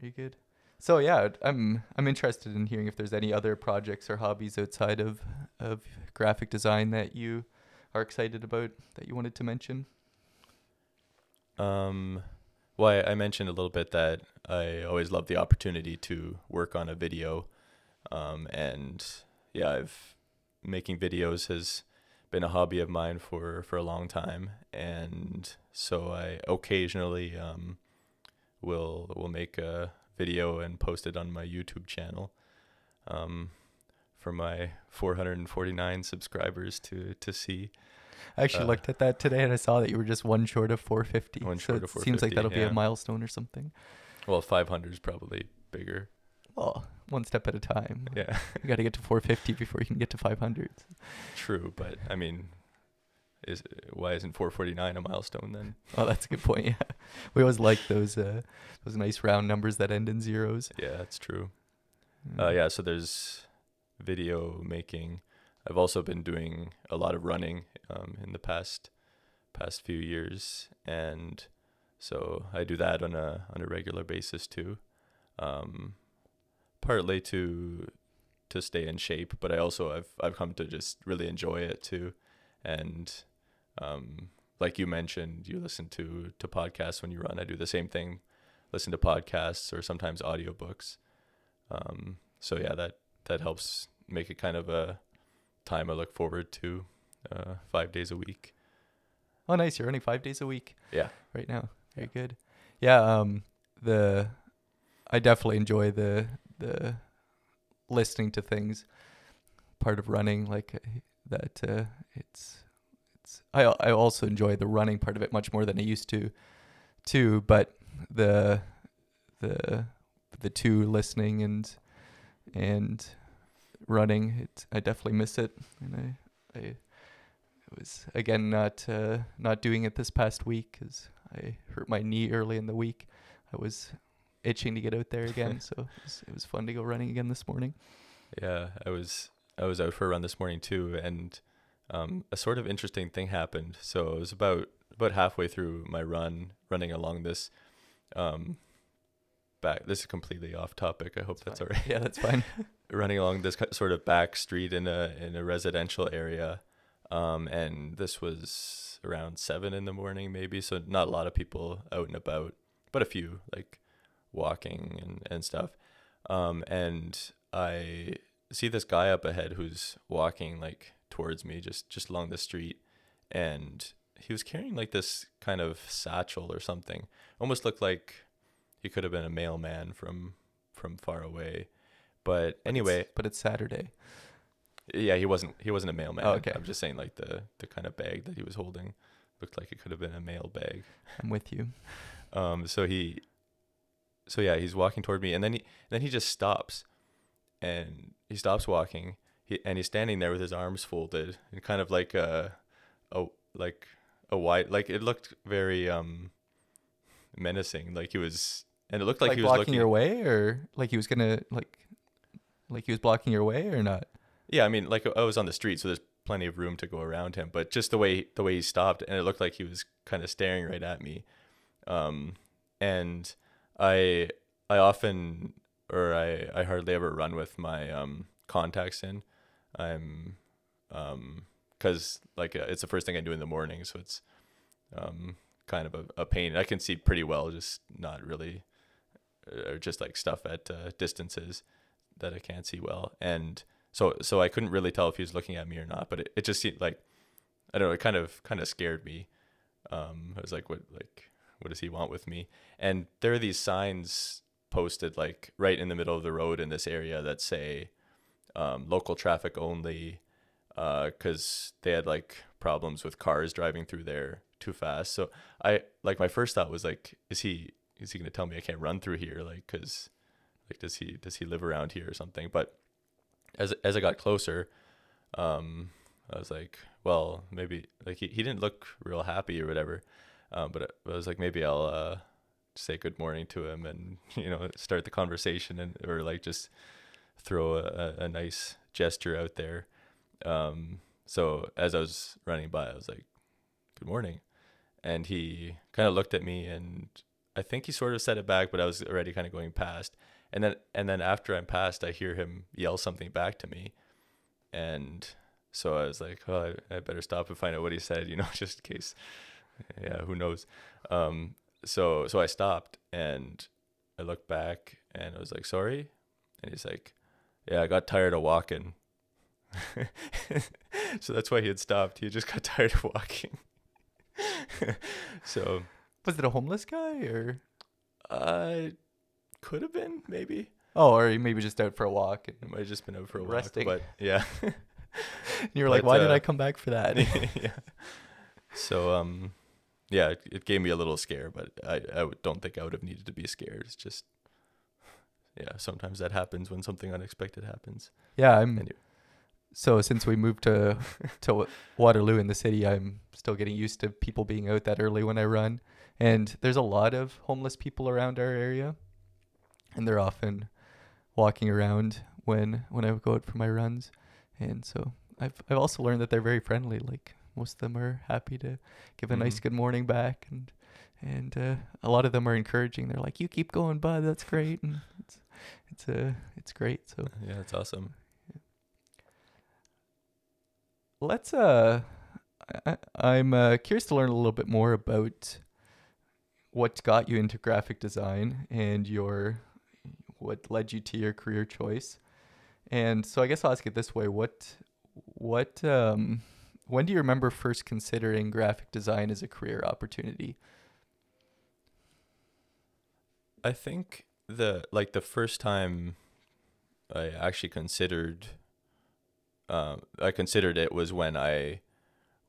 Very good. So yeah, I'm I'm interested in hearing if there's any other projects or hobbies outside of of graphic design that you are excited about that you wanted to mention. Um, well, I, I mentioned a little bit that I always love the opportunity to work on a video, um, and yeah, I've making videos has been a hobby of mine for for a long time, and so I occasionally um, will will make a video and post it on my YouTube channel. um, for my 449 subscribers to to see. I actually Uh, looked at that today and I saw that you were just one short of 450. One short it of seems like that'll be a milestone or something. Well, 500 is probably bigger. Well, one step at a time. Yeah, You got to get to 450 before you can get to 500. true. But I mean, is why isn't 449 a milestone then? Oh, that's a good point. [LAUGHS] Yeah, we always like those uh, those nice round numbers that end in zeros. Yeah, that's true. Mm. Uh, yeah, so there's video making. I've also been doing a lot of running um, in the past past few years, and so I do that on a on a regular basis too. Um, partly to to stay in shape, but I also I've I've come to just really enjoy it too, and um, like you mentioned, you listen to to podcasts when you run. I do the same thing, listen to podcasts or sometimes audiobooks. Um, so yeah, that that helps make it kind of a time I look forward to, uh, five days a week. Oh, nice! You're running five days a week. Yeah. Right now, very good. Yeah. Um, the I definitely enjoy the the listening to things part of running like uh, that. Uh, it's it's I I also enjoy the running part of it much more than I used to, too. But the the the two listening and and running, it I definitely miss it, and I I was again not uh, not doing it this past week because I hurt my knee early in the week. I was itching to get out there again, [LAUGHS] so it was, it was fun to go running again this morning. Yeah, I was I was out for a run this morning too, and um, a sort of interesting thing happened. So it was about about halfway through my run, running along this um, back. This is completely off topic. I hope that's, fine. all [LAUGHS] right. Yeah, that's fine. [LAUGHS] running along this sort of back street in a in a residential area, um, and this was around seven in the morning, maybe. So not a lot of people out and about, but a few like walking and and stuff. Um, and I see this guy up ahead who's walking like towards me, just just along the street, and he was carrying like this kind of satchel or something. Almost looked like he could have been a mailman from from far away. But anyway, It's- but it's Saturday. yeah, he wasn't he wasn't a mailman. Oh, okay. I'm just saying like the the kind of bag that he was holding looked like it could have been a mail bag. I'm with you. Um so he so yeah, he's walking toward me and then he then he just stops and he stops walking. He and he's standing there with his arms folded and kind of like a a like a wide like it looked very um menacing like he was and it looked like, Like, he was blocking looking your way, or like he was gonna like like he was blocking your way, or not? Yeah, I mean, like I was on the street, so there's plenty of room to go around him. But just the way the way he stopped, and it looked like he was kind of staring right at me. Um, and I I often or I I hardly ever run with my um contacts in. I'm um because like uh, it's the first thing I do in the morning, so it's um kind of a, a pain. I can see pretty well, just not really, or just like stuff at uh, distances that I can't see well, and so so I couldn't really tell if he was looking at me or not. But it, it just seemed like I don't know. It kind of kind of scared me. Um, I was like, what like what does he want with me? And there are these signs posted like right in the middle of the road in this area that say um, local traffic only because they had like problems with cars driving through there too fast. So I like my first thought was like, is he is he gonna tell me I can't run through here? Like, cause like does he does he live around here or something? But as as I got closer, um, I was like, well, maybe like he, he didn't look real happy or whatever. Um, but I, I was like, maybe I'll uh, say good morning to him and [LAUGHS] you know start the conversation and or like just throw a, a nice gesture out there. Um, so as I was running by, I was like, good morning, and he kind of looked at me and I think he sort of said it back, but I was already kind of going past. And then and then after I'm past, I hear him yell something back to me, and so I was like, oh, I, I better stop and find out what he said, [LAUGHS] you know, just in case. [LAUGHS] Yeah, who knows? Um, so so I stopped and I looked back and I was like, sorry, and he's like, yeah, I got tired of walking. [LAUGHS] so that's why he had stopped. He just got [LAUGHS] tired of walking. so Was it a homeless guy or? I could have been maybe. Oh, or maybe just out for a walk. And might have just been out for a Resting. walk, but yeah. you were like, But, why did uh, I come back for that? yeah. So um, yeah, it, it gave me a little scare, but I I don't think I would have needed to be scared. It's just yeah, sometimes that happens when something unexpected happens. yeah, I'm. You- So since we moved to [LAUGHS] to Waterloo in the city, I'm still getting used to people being out that early when I run. And there's a lot of homeless people around our area, and they're often walking around when when I go out for my runs. And so I've I've also learned that they're very friendly. Like most of them are happy to give a nice Mhm. good morning back, and and uh, a lot of them are encouraging. They're like, "You keep going, bud. That's great." And it's it's uh, it's great. So Yeah, it's awesome. let's uh I, i'm uh, curious to learn a little bit more about what got you into graphic design and your what led you to your career choice and so i guess i'll ask it this way what what um when do you remember first considering graphic design as a career opportunity? I think the like the first time I actually considered um I considered it was when I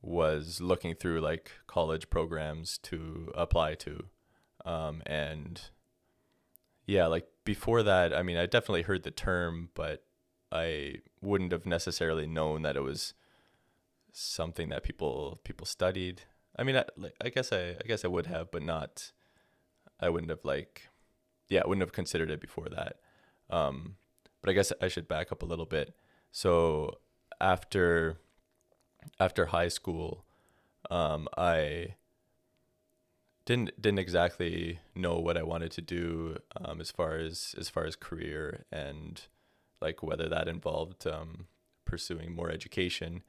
was looking through like college programs to apply to um and yeah like before that I mean I definitely heard the term but I wouldn't have necessarily known that it was something that people people studied I mean I like I guess I I guess I would have but not I wouldn't have like yeah, I wouldn't have considered it before that. Um, but I guess I should back up a little bit. So after after high school, um, I didn't didn't exactly know what I wanted to do um, as far as as far as career and like whether that involved um, pursuing more education.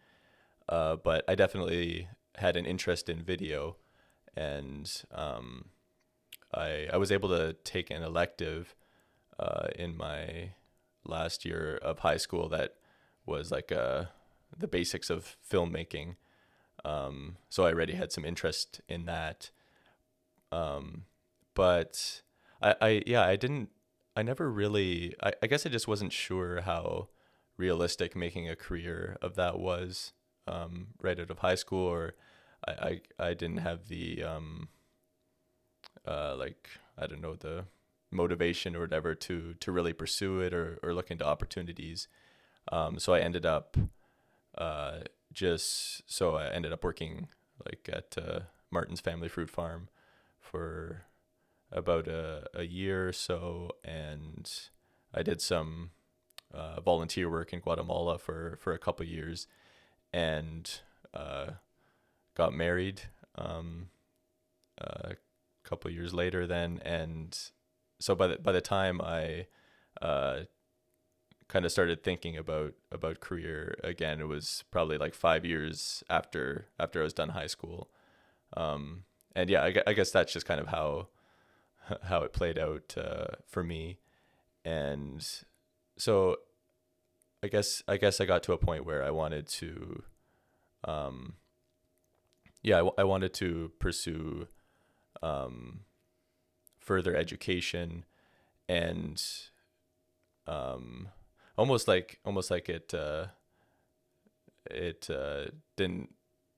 Uh, but I definitely had an interest in video, and um, I I was able to take an elective uh, in my last year of high school that was like uh, the basics of filmmaking. Um, so I already had some interest in that. Um, but I, I yeah I didn't I never really I, I guess I just wasn't sure how realistic making a career of that was um, right out of high school or I, I, I didn't have the um, uh, like I don't know the motivation or whatever to to really pursue it or, or look into opportunities. Um, so I ended up uh, just so I ended up working like at uh, Martin's Family Fruit Farm for about a, a year or so, and I did some uh, volunteer work in Guatemala for for a couple years, and uh, got married. Um, uh, couple years later then and so by the by the time I uh kind of started thinking about about career again it was probably like 5 years after after I was done high school um and yeah I, I guess that's just kind of how how it played out uh, for me and so I guess I guess I got to a point where I wanted to um yeah I, w- I wanted to pursue um, further education and um, almost like almost like it uh, it uh, didn't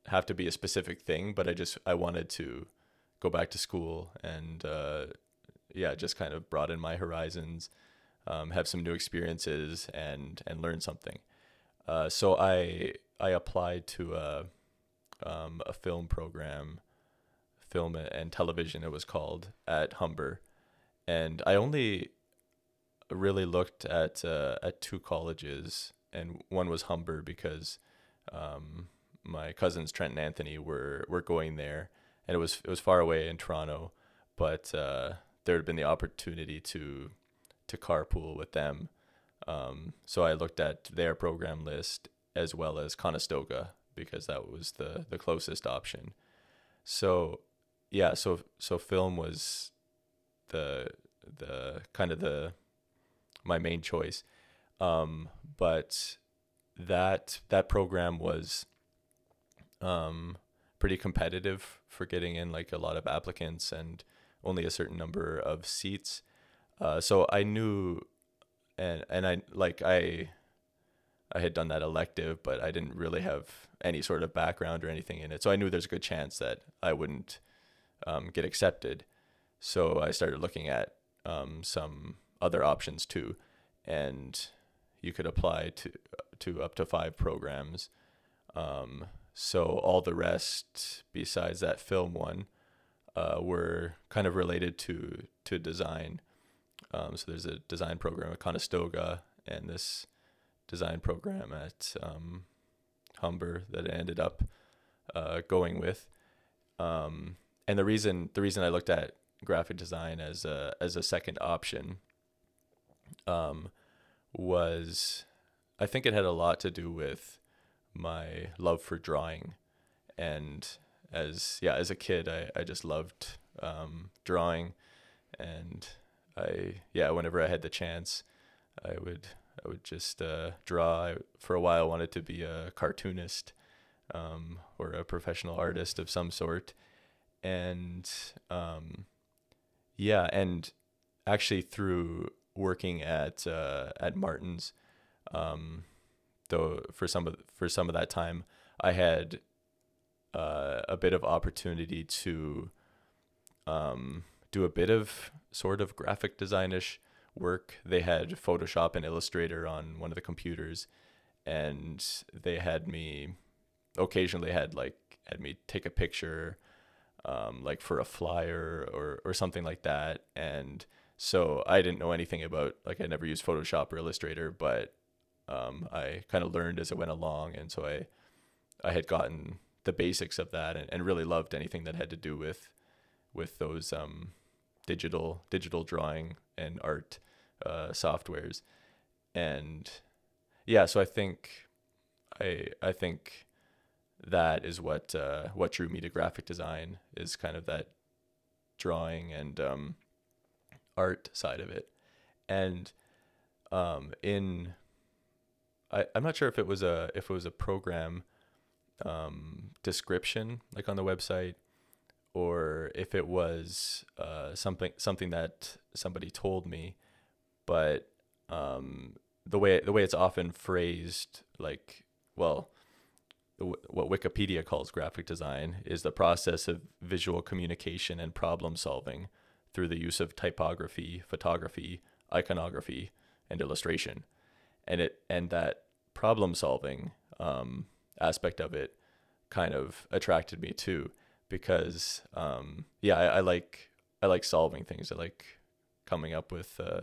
have to be a specific thing, but I just I wanted to go back to school and uh, yeah, just kind of broaden my horizons, um, have some new experiences, and and learn something. Uh, so I I applied to a um, a film program film and television it was called at Humber and I only really looked at uh, at two colleges and one was Humber because um, my cousins Trent and Anthony were were going there and it was it was far away in Toronto but uh, there had been the opportunity to to carpool with them. Um, so I looked at their program list as well as Conestoga because that was the the closest option. So yeah so so film was the the kind of the my main choice. Um but that that program was um pretty competitive for getting in like a lot of applicants and only a certain number of seats uh so i knew and and I like I I had done that elective, but I didn't really have any sort of background or anything in it. So I knew there's a good chance that I wouldn't um, get accepted. So I started looking at um, some other options too, and you could apply to to up to five programs. Um, so all the rest, besides that film one, uh, were kind of related to to design. Um, so there's a design program at Conestoga and this design program at um, Humber that I ended up uh, going with. Um, and the reason the reason I looked at graphic design as a as a second option um, was I think it had a lot to do with my love for drawing and as yeah as a kid I, I just loved um, drawing and I yeah whenever I had the chance I would I would just uh, draw. I, for a while I wanted to be a cartoonist um, or a professional artist of some sort. And um, yeah and actually through working at uh, at Martin's um, though for some of for some of that time I had uh, a bit of opportunity to um, do a bit of sort of graphic designish work. They had Photoshop and Illustrator on one of the computers, and they had me occasionally had like had me take a picture, um, like for a flyer or or something like that. And so I didn't know anything about like I never used Photoshop or Illustrator, but um, I kind of learned as it went along, and so I I had gotten the basics of that and, and really loved anything that had to do with with those um, digital digital drawing and art uh, softwares. And yeah so I think I I think that is what uh, what drew me to graphic design is kind of that drawing and um, art side of it. And um, in I, I'm not sure if it was a if it was a program um, description like on the website or if it was uh, something something that somebody told me but um, the way the way it's often phrased like well what Wikipedia calls graphic design is the process of visual communication and problem solving through the use of typography, photography, iconography, and illustration. And it and that problem solving um, aspect of it kind of attracted me too because um, yeah I, I, like I like solving things. I like coming up with uh,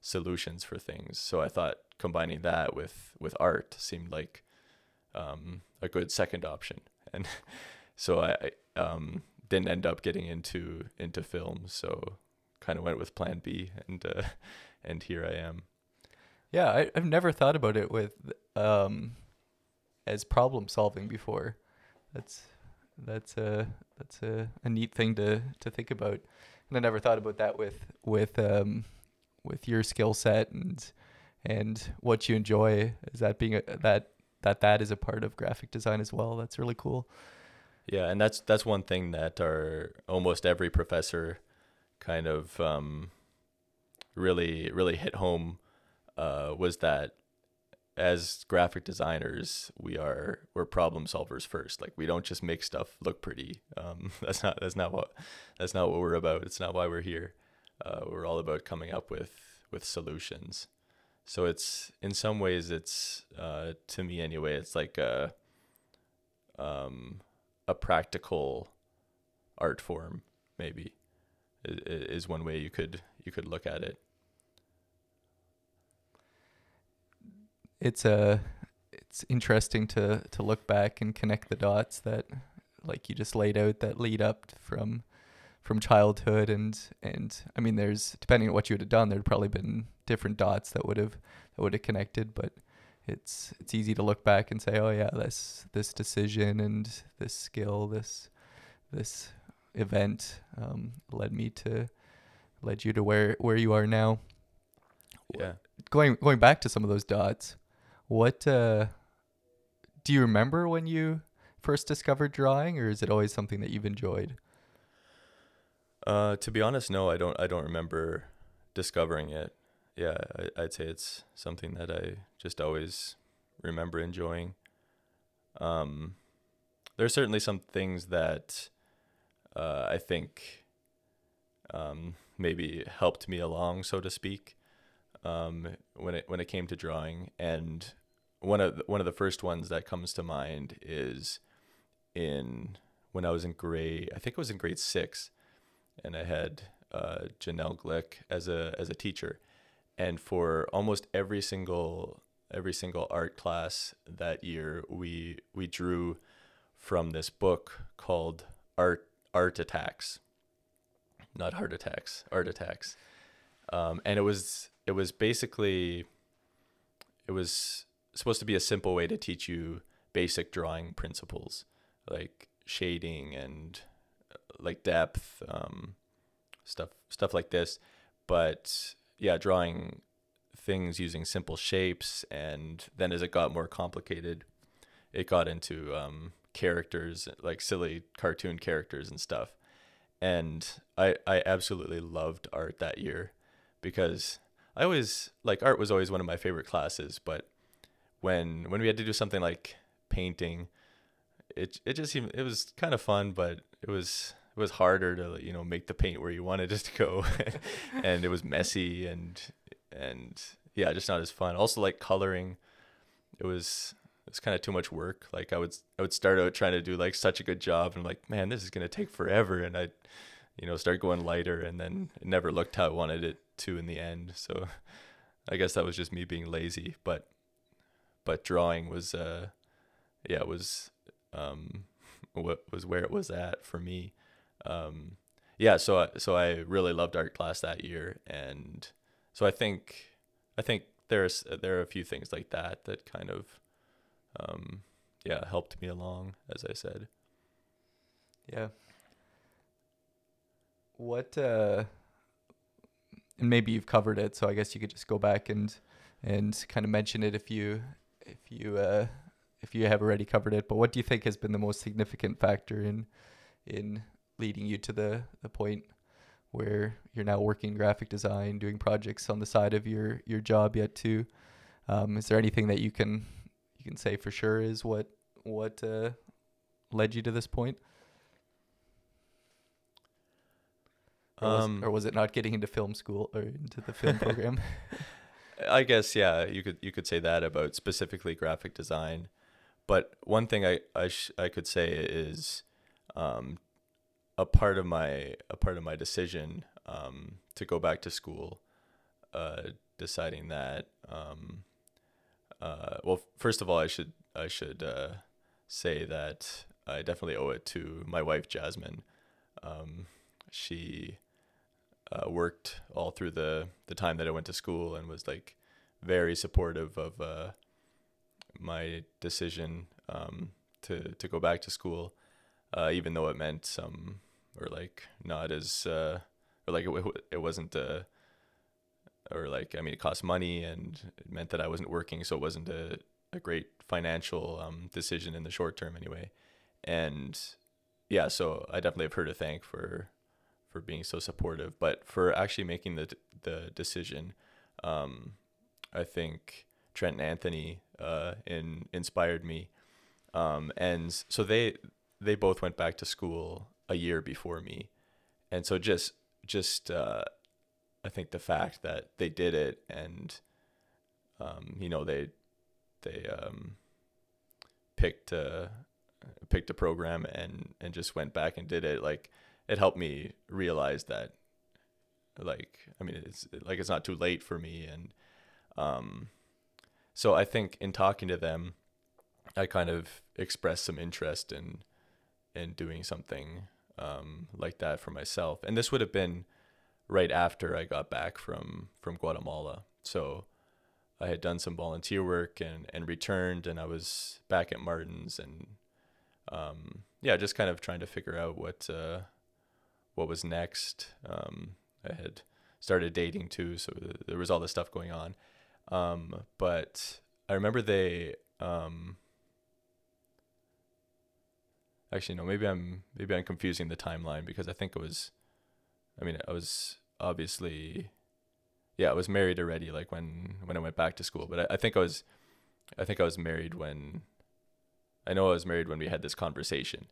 solutions for things. So I thought combining that with with art seemed like um, a good second option. [LAUGHS] And so I, I um, didn't end up getting into into film. So kind of went with plan B and uh, [LAUGHS] and here I am. Yeah I, I've never thought about it with um, as problem solving before. That's that's a that's a, a neat thing to to think about. And I never thought about that with with um with your skill set and and what you enjoy is that being a, that that that is a part of graphic design as well. That's really cool. Yeah, and that's that's one thing that our almost every professor kind of um, really really hit home uh, was that as graphic designers, we are we're problem solvers first. Like we don't just make stuff look pretty. Um, [LAUGHS] that's not that's not what that's not what we're about. It's not why we're here. Uh, we're all about coming up with with solutions. So it's in some ways it's uh, to me anyway. It's like a um, a practical art form maybe is one way you could you could look at it. It's a uh, it's interesting to to look back and connect the dots that like you just laid out that lead up from from childhood and and I mean there's depending on what you would have done there'd probably been different dots that would have that would have connected but it's it's easy to look back and say oh yeah this this decision and this skill this this event um, led me to led you to where where you are now. Yeah. Going going back to some of those dots what uh, do you remember when you first discovered drawing, or is it always something that you've enjoyed? Uh, to be honest, no, I don't. I don't remember discovering it. yeah, I, I'd say it's something that I just always remember enjoying. Um, there are certainly some things that uh, I think um, maybe helped me along, so to speak, um, when it when it came to drawing. And one of the, one of the first ones that comes to mind is in when I was in grade, I think it was in grade six, and I had uh, Janelle Glick as a as a teacher, and for almost every single every single art class that year, we we drew from this book called Art Art Attacks, not Heart Attacks, Art Attacks, um, and it was it was basically it was supposed to be a simple way to teach you basic drawing principles like shading and uh, like depth um, stuff stuff like this. But yeah drawing things using simple shapes and then as it got more complicated it got into um, characters like silly cartoon characters and stuff. And I, I absolutely loved art that year because I always like art was always one of my favorite classes but when when we had to do something like painting it it just seemed it was kind of fun but it was it was harder to you know make the paint where you wanted it to go. [LAUGHS] And it was messy and and yeah just not as fun. Also like coloring it was it was kind of too much work. Like i would i would start out trying to do like such a good job and I'm like man this is to take forever. And i you know start going lighter and then it never looked how i wanted it to in the end so [LAUGHS] i guess that was just me being lazy but but drawing was uh yeah was um [LAUGHS] what was where it was at for me um yeah so I, so I really loved art class that year and so I think I think there's there are a few things like that that kind of um yeah helped me along as I said Yeah. What uh and maybe you've covered it, so I guess you could just go back and and kind of mention it if you if you uh if you have already covered it. But what do you think has been the most significant factor in in leading you to the the point where you're now working graphic design, doing projects on the side of your your job yet too? Um, is there anything that you can you can say for sure is what what uh, led you to this point? Or was, Um, or was it not getting into film school or into the film [LAUGHS] program? I guess yeah, you could you could say that about specifically graphic design. But one thing I I, sh- I could say is um, a part of my a part of my decision um, to go back to school, uh, deciding that um, uh, well, first of all, I should I should uh, say that I definitely owe it to my wife Jasmine. Um, she uh, worked all through the the time that I went to school and was like very supportive of uh, my decision um, to to go back to school, uh, even though it meant some or like not as uh, or like it, it wasn't uh, or like I mean it cost money and it meant that I wasn't working, so it wasn't a a great financial um, decision in the short term anyway, and yeah, so I definitely have her to thank for for being so supportive, but for actually making the the decision, um, I think Trent and Anthony uh, in inspired me, um, and so they they both went back to school a year before me, and so just just uh, I think the fact that they did it and um, you know they they um, picked a picked a program and and just went back and did it like it helped me realize that like i mean it's like it's not too late for me. And um so i think in talking to them i kind of expressed some interest in in doing something um like that for myself. And this would have been right after i got back from from guatemala. So i had done some volunteer work and and returned and i was back at martin's and um yeah just kind of trying to figure out what uh what was next. Um, I had started dating too, so th- there was all this stuff going on. Um, but I remember they. Um, actually, no. Maybe I'm maybe I'm confusing the timeline because I think it was. I mean, I was obviously yeah, I was married already. Like when when I went back to school, but I, I think I was, I think I was married when. I know I was married when we had this conversation,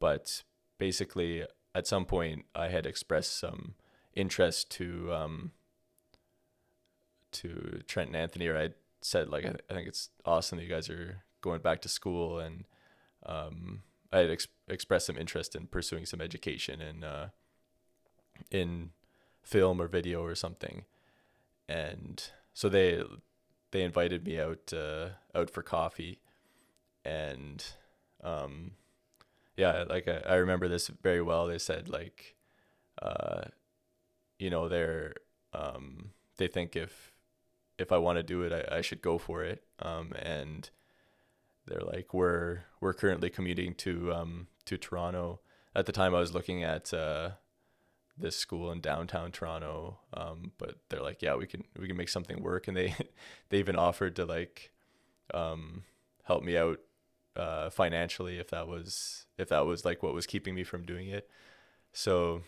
but basically at some point I had expressed some interest to um to Trent and Anthony, or I said like I, th- I think it's awesome that you guys are going back to school, and um I had ex- expressed some interest in pursuing some education in uh in film or video or something, and so they they invited me out uh, out for coffee, and um, yeah, like I, I remember this very well. They said like, uh, you know, they're um, they think if if I want to do it, I, I should go for it. Um, and they're like, we're we're currently commuting to um to Toronto. At the time, I was looking at uh, this school in downtown Toronto. Um, but they're like, yeah, we can we can make something work, and they [LAUGHS] they even offered to like um, help me out uh, financially if that was if that was like what was keeping me from doing it. So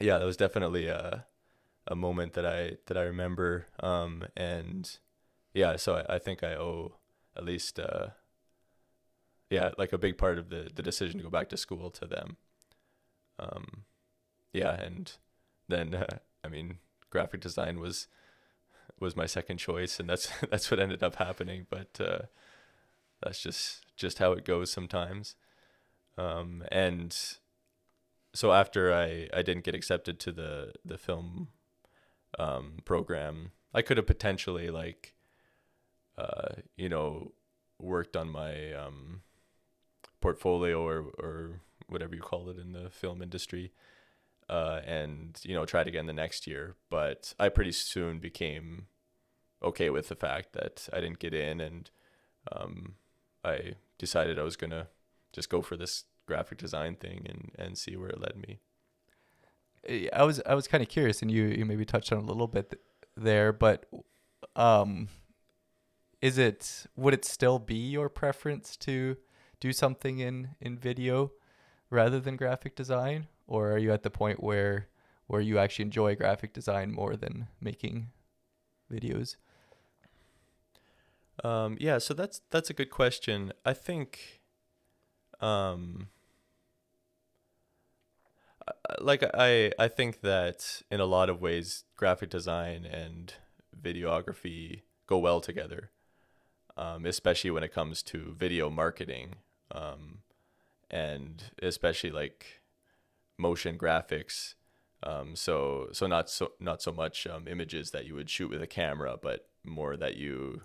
yeah, that was definitely a a moment that I that I remember. Um, and yeah, so I, I think I owe at least uh, yeah, like a big part of the the decision to go back to school to them. Um, yeah, and then uh, I mean, graphic design was was my second choice, and that's [LAUGHS] that's what ended up happening. But uh, that's just just how it goes sometimes. Um, and so after I I didn't get accepted to the the film um, program, I could have potentially like uh, you know worked on my um, portfolio or or whatever you call it in the film industry uh, and you know tried again the next year. But I pretty soon became okay with the fact that I didn't get in, and um, I decided I was gonna just go for this graphic design thing and and see where it led me. I was I was kind of curious, and you you maybe touched on a little bit th- there, but um, is it would it still be your preference to do something in in video rather than graphic design, or are you at the point where where you actually enjoy graphic design more than making videos? Um, yeah, so that's that's a good question. I think, um, like I I think that in a lot of ways, graphic design and videography go well together, um, especially when it comes to video marketing, um, and especially like motion graphics. Um, so so not so not so much um, images that you would shoot with a camera, but more that you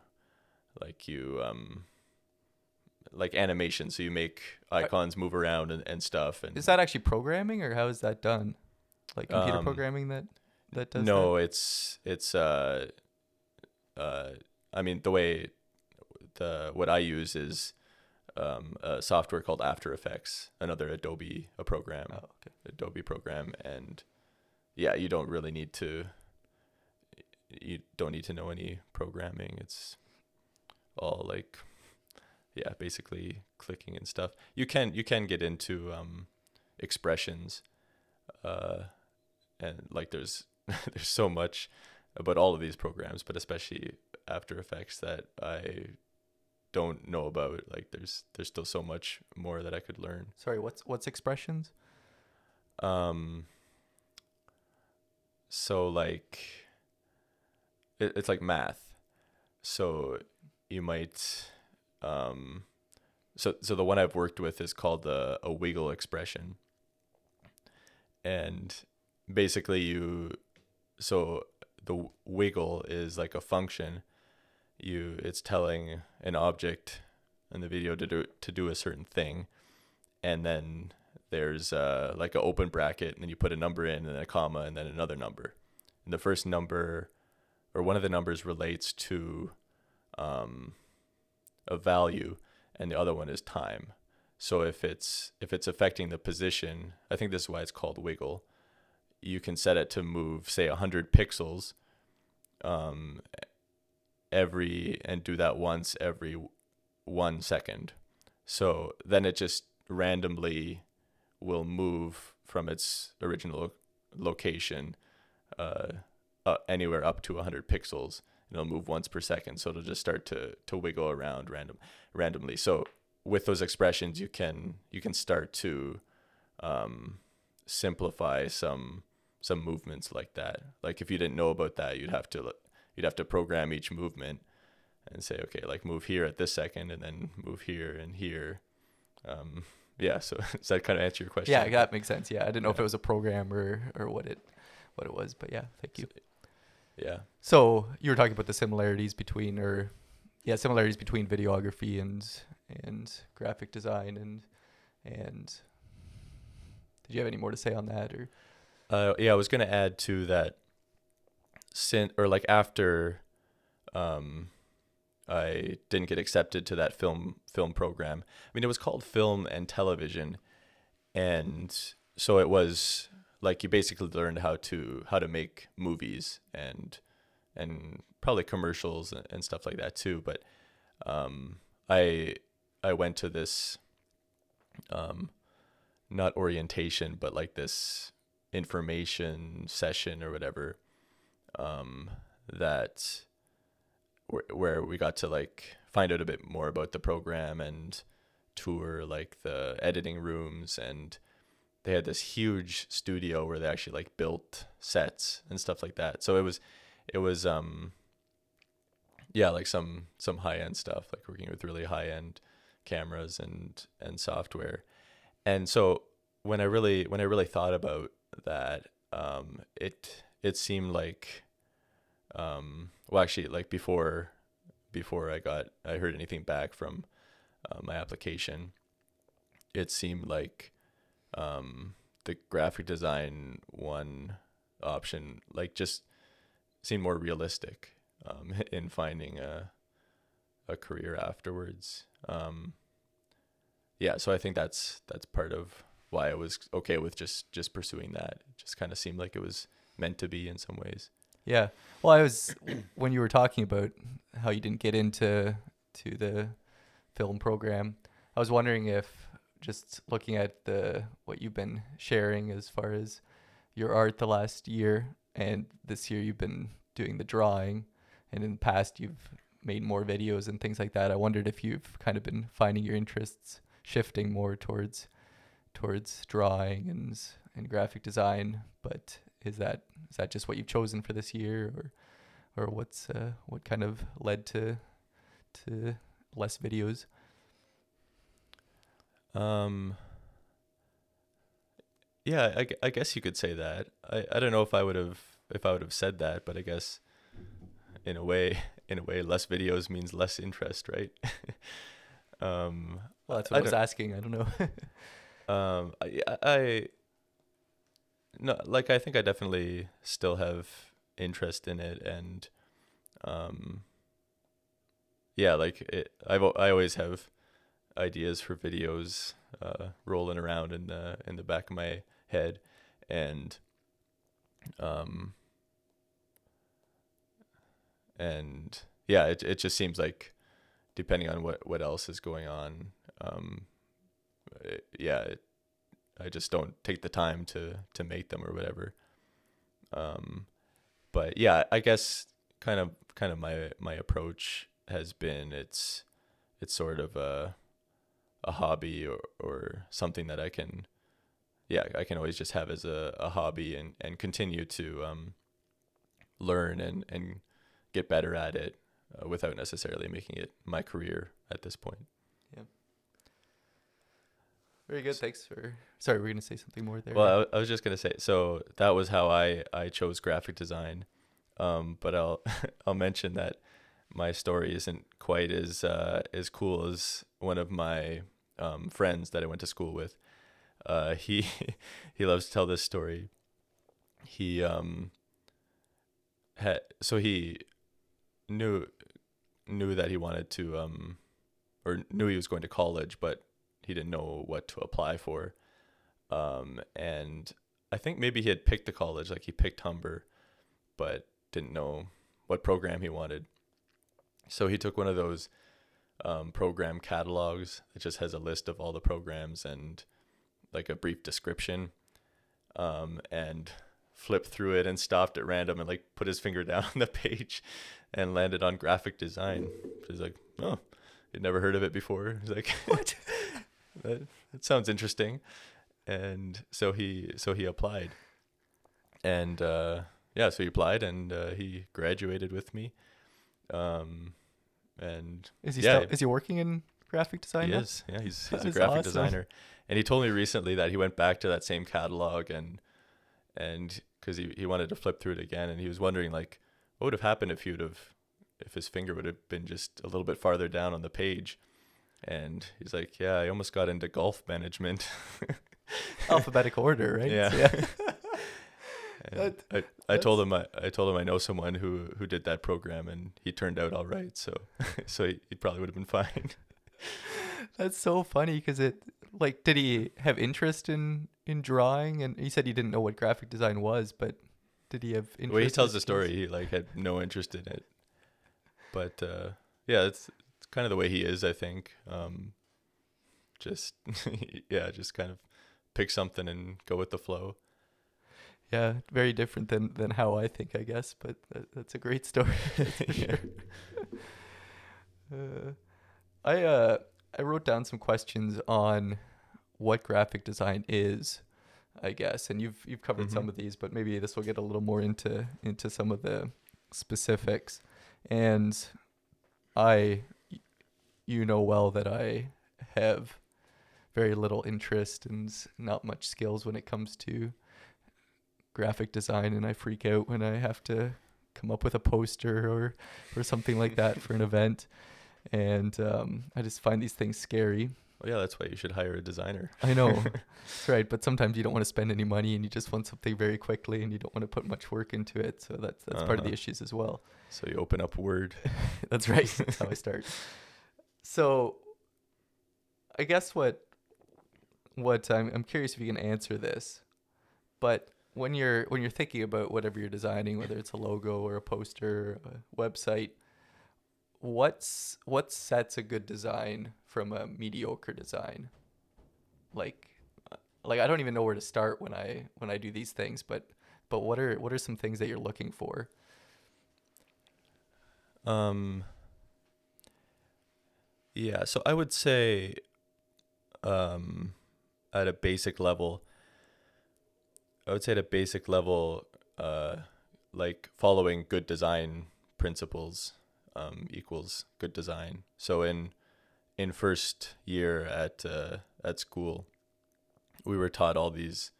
like you um like animation. So you make icons move around and, and stuff. And is that actually programming or how is that done? Like computer Um, programming that that does no, it's it's uh uh I mean the way the what I use is um, a software called After Effects, another Adobe a program. Oh, okay. Adobe program and yeah, you don't really need to you don't need to know any programming. It's all like yeah, basically clicking and stuff. You can you can get into um expressions uh and like there's [LAUGHS] there's so much about all of these programs, but especially After Effects that I don't know about. Like there's there's still so much more that I could learn. Sorry, what's what's expressions? Um, so like, it, it's like math. So you might, um, so so the one I've worked with is called the a wiggle expression, and basically you, so the wiggle is like a function. You it's telling an object in the video to do to do a certain thing, and then there's uh, like an open bracket, and then you put a number in, and then a comma, and then another number. And the first number, or one of the numbers, relates to um, a value, and the other one is time. So if it's if it's affecting the position, I think this is why it's called wiggle. You can set it to move, say, hundred pixels, um, every and do that once every one second. So then it just randomly will move from its original location uh, uh, anywhere up to 100 pixels. And it'll move once per second, so it'll just start to to wiggle around random randomly. So with those expressions, you can you can start to um, simplify some some movements like that. Like if you didn't know about that, you'd have to you'd have to program each movement and say, okay, like move here at this second, and then move here and here. Um, yeah. So [LAUGHS] does that kind of answer your question? Yeah, that makes sense. Yeah, I didn't know if it was a program or or what it what it was, but yeah, thank you. Yeah. So you were talking about the similarities between, or yeah, similarities between videography and and graphic design, and and did you have any more to say on that, or Uh, yeah, I was gonna add to that. Sin or like after, um, I didn't get accepted to that film film program. I mean, it was called film and television, and so it was like you basically learned how to how to make movies and and probably commercials and, stuff like that too. But um, I I went to this um, not orientation, but like this information session or whatever um, that where we got to like find out a bit more about the program and tour like the editing rooms and they had this huge studio where they actually like built sets and stuff like that. So it was it was um yeah like some some high end stuff like working with really high end cameras and and software. And so when i really when i really thought about that um it it seemed like um well actually like before before i got i heard anything back from uh, my application it seemed like um the graphic design one option like just seemed more realistic um [LAUGHS] in finding a a career afterwards um yeah so i think that's that's part of why i was okay with just just pursuing that it just kind of seemed like it was meant to be in some ways yeah. Well, I was [COUGHS] when you were talking about how you didn't get into to the film program. I was wondering if just looking at the what you've been sharing as far as your art the last year and this year you've been doing the drawing and in the past you've made more videos and things like that. I wondered if you've kind of been finding your interests shifting more towards towards drawing and and graphic design, but is that is that just what you've chosen for this year or or what's uh, what kind of led to to less videos? Um. Yeah, I, I guess you could say that. I, I don't know if I would have if I would have said that, but I guess in a way [LAUGHS] in a way less videos means less interest, right? [LAUGHS] um Well, that's I what I, was asking. I don't know. [LAUGHS] um I, I no like I think I definitely still have interest in it and um yeah, like it I've I always have ideas for videos uh, rolling around in the in the back of my head, and um, and yeah, it it just seems like depending on what what else is going on, um, it, yeah, it, I just don't take the time to to make them or whatever. Um, but yeah, I guess kind of kind of my my approach has been it's it's sort of a a hobby or, or something that I can yeah I can always just have as a, a hobby and, and continue to um, learn and, and get better at it uh, without necessarily making it my career at this point. Yeah. Very good. Thanks for. Sorry, we're gonna say something more there. Well, I, I was just gonna say so that was how I, I chose graphic design, um, but I'll [LAUGHS] I'll mention that my story isn't quite as uh, as cool as one of my um, friends that I went to school with. Uh, he [LAUGHS] he loves to tell this story. He um had so he knew knew that he wanted to um or knew he was going to college, but he didn't know what to apply for. Um, and I think maybe he had picked the college, like he picked Humber, but didn't know what program he wanted. So he took one of those um, program catalogs that just has a list of all the programs and like a brief description. Um, and flipped through it and stopped at random and like put his finger [LAUGHS] down on the page and landed on graphic design. He's like, oh, you'd never heard of it before. He's like, [LAUGHS] what? that, that sounds interesting. And so he so he applied, and uh, yeah, so he applied and uh, he graduated with me. Um, and Is he yeah, still, is he working in graphic design? he now? is. Yeah, he's That he's a graphic awesome. designer, and he told me recently that he went back to that same catalog and and because he he wanted to flip through it again, and he was wondering like what would have happened if he would have if his finger would have been just a little bit farther down on the page. And he's like, "Yeah, I almost got into golf management." [LAUGHS] Alphabetical order, right? Yeah. Yeah. [LAUGHS] And I, I told him I, I told him I know someone who who did that program and he turned out all right. So [LAUGHS] so he, he probably would have been fine. [LAUGHS] That's so funny because it like did he have interest in in drawing and he said he didn't know what graphic design was, but did he have interest? the way he tells the story, he like had no interest in it. But uh, yeah, it's it's kind of the way he is. I think. Um, just [LAUGHS] yeah, just kind of pick something and go with the flow. Yeah, very different than than how I think, I guess. But that, that's a great story. [LAUGHS] [LAUGHS] sure. uh, I uh I wrote down some questions on what graphic design is, I guess, and you've you've covered some Mhm. of these, but maybe this will get a little more into into some of the specifics. And I, you know well that I have very little interest and not much skills when it comes to graphic design and I freak out when I have to come up with a poster or or something like that for an [LAUGHS] event. And um, I just find these things scary. Well, yeah, that's why you should hire a designer. I know, [LAUGHS] that's right. But sometimes you don't want to spend any money and you just want something very quickly and you don't want to put much work into it. So that's that's part of the Uh-huh. issues as well. So you open up Word. [LAUGHS] That's right. That's how I start. So, I guess what what I'm I'm curious if you can answer this, but when you're when you're thinking about whatever you're designing, whether it's a logo or a poster, or a website, what's what sets a good design from a mediocre design? Like, uh, like I don't even know where to start when I when I do these things, but but what are what are some things that you're looking for? Um. Yeah, so I would say, um, at a basic level, I would say at a basic level, uh, like following good design principles, um, equals good design. So in in first year at uh, at school, we were taught all these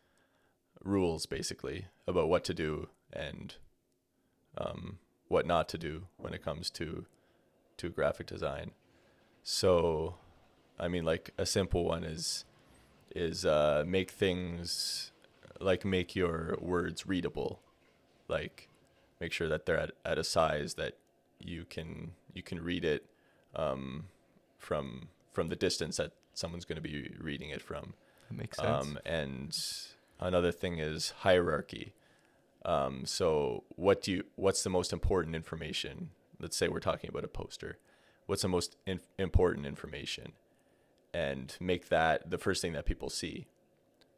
rules basically about what to do and um, what not to do when it comes to to graphic design. So, I mean, like a simple one is is uh, make things like make your words readable, like make sure that they're at, at a size that you can you can read it um, from from the distance that someone's going to be reading it from. That makes sense. Um, and another thing is hierarchy. Um, so what do you what's the most important information? Let's say we're talking about a poster. What's the most in, important information? And make that the first thing that people see.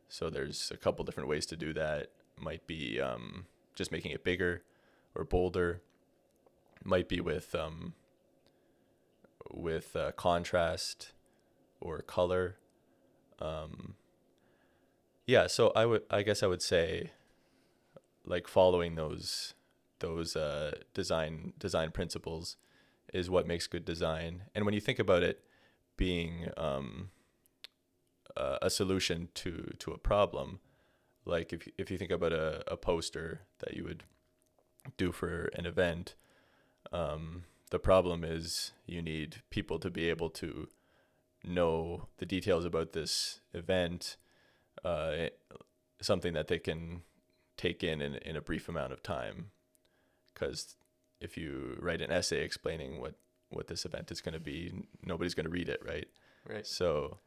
So there's a couple different ways to do that. Might be um, just making it bigger or bolder. Might be with um, with uh, contrast or color. Um, yeah, so I would I guess I would say like following those those uh, design design principles is what makes good design. And when you think about it being um, uh, a solution to to a problem, like if if you think about a, a poster that you would do for an event, um, the problem is you need people to be able to know the details about this event, uh, something that they can take in, in in a brief amount of time. Because if you write an essay explaining what what this event is going to be, nobody's going to read it, right? right. So,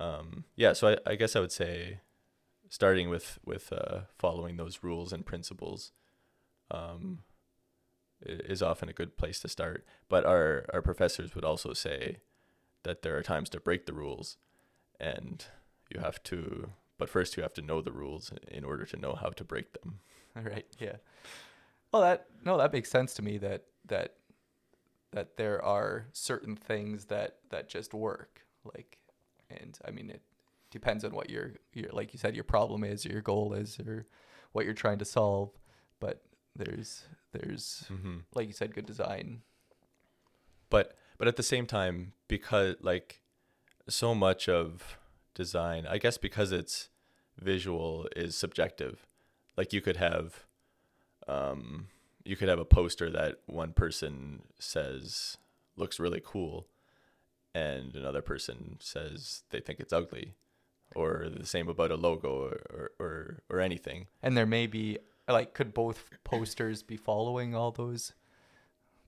um, yeah. So I, I guess I would say, starting with with uh, following those rules and principles, um, is often a good place to start. But our our professors would also say that there are times to break the rules, and you have to. but first you have to know the rules in order to know how to break them. [LAUGHS] All right. Yeah. Well, that no, that makes sense to me. That that that there are certain things that that just work. Like, and I mean, it depends on what your your like you said your problem is, or your goal is, or what you're trying to solve. But there's there's Mm-hmm. like you said, good design. but but at the same time because like so much of design i guess because it's visual is subjective like you could have um you could have a poster that one person says looks really cool and another person says they think it's ugly or the same about a logo or or, or, anything And there may be like could both posters be following all those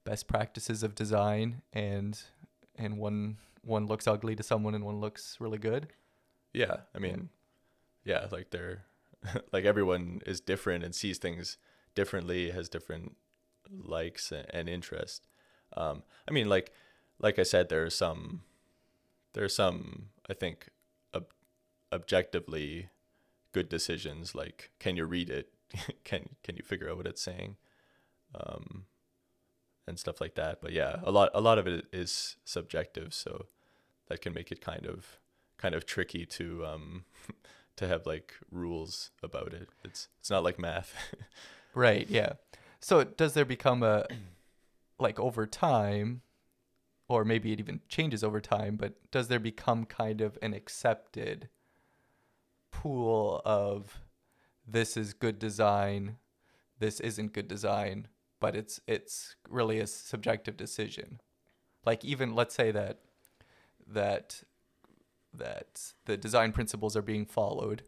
best practices of design and and one one looks ugly to someone and one looks really good. Yeah, I mean, yeah, like they're [LAUGHS] like everyone is different and sees things differently, has different likes a- and interest. Um, I mean, like like I said, there are some there are some I think ob- objectively good decisions. Like, can you read it? [LAUGHS] can can you figure out what it's saying? Um, and stuff like that. But yeah, a lot a lot of it is subjective, so that can make it kind of kind of tricky to um [LAUGHS] to have like rules about it. It's it's not like math. [LAUGHS] Right, yeah. So does there become a like over time or maybe it even changes over time, but does there become kind of an accepted pool of this is good design, this isn't good design, but it's it's really a subjective decision. Like even let's say that that that the design principles are being followed.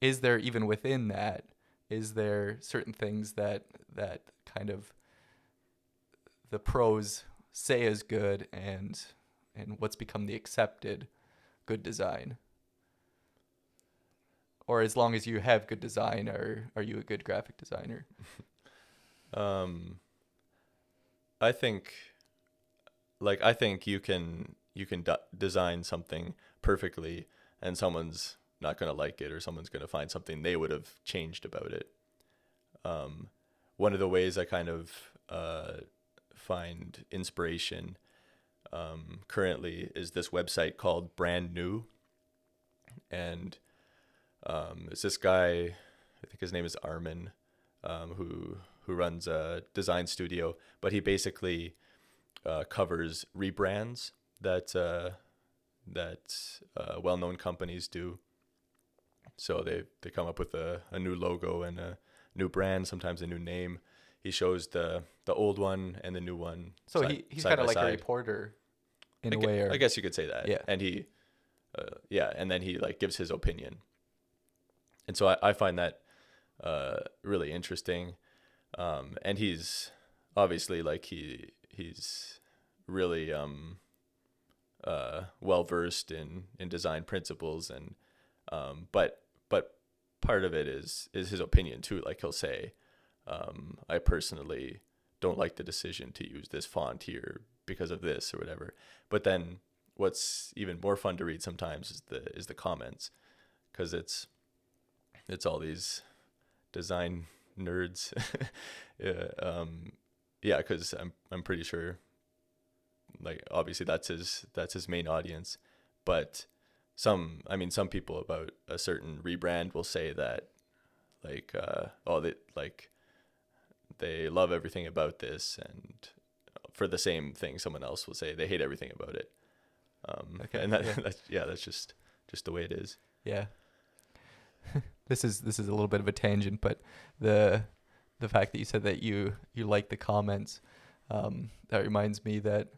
Is there even within that is there certain things that that kind of the pros say is good and and what's become the accepted good design or as long as you have good design are are you a good graphic designer [LAUGHS] Um, I think, like, I think you can you can d- design something perfectly, and someone's not gonna like it, or someone's gonna find something they would have changed about it. Um, one of the ways I kind of uh, find inspiration um, currently is this website called Brand New, and um, it's this guy. I think his name is Armin, um, who who runs a design studio, but he basically uh, covers rebrands that uh, that uh, well-known companies do. So they they come up with a, a new logo and a new brand, sometimes a new name. He shows the the old one and the new one. so side- he, he's kind of like a reporter in I a way or I guess you could say that. Yeah. And he, uh, yeah, and then he like gives his opinion. And so I, I find that uh, really interesting. Um, and he's obviously like he he's really um, uh, well versed in in design principles and um, but but part of it is is his opinion too. Like he'll say, um, I personally don't like the decision to use this font here because of this or whatever. But then what's even more fun to read sometimes is the is the comments because it's it's all these design nerds. [LAUGHS] yeah, um, yeah, because I'm I'm pretty sure, like obviously that's his that's his main audience, but some I mean some people about a certain rebrand will say that like uh, oh like they love everything about this and for the same thing someone else will say they hate everything about it um Okay, and that, yeah. [LAUGHS] that's yeah that's just just the way it is Yeah. [LAUGHS] this is this is a little bit of a tangent, but the the fact that you said that you you like the comments, um, that reminds me that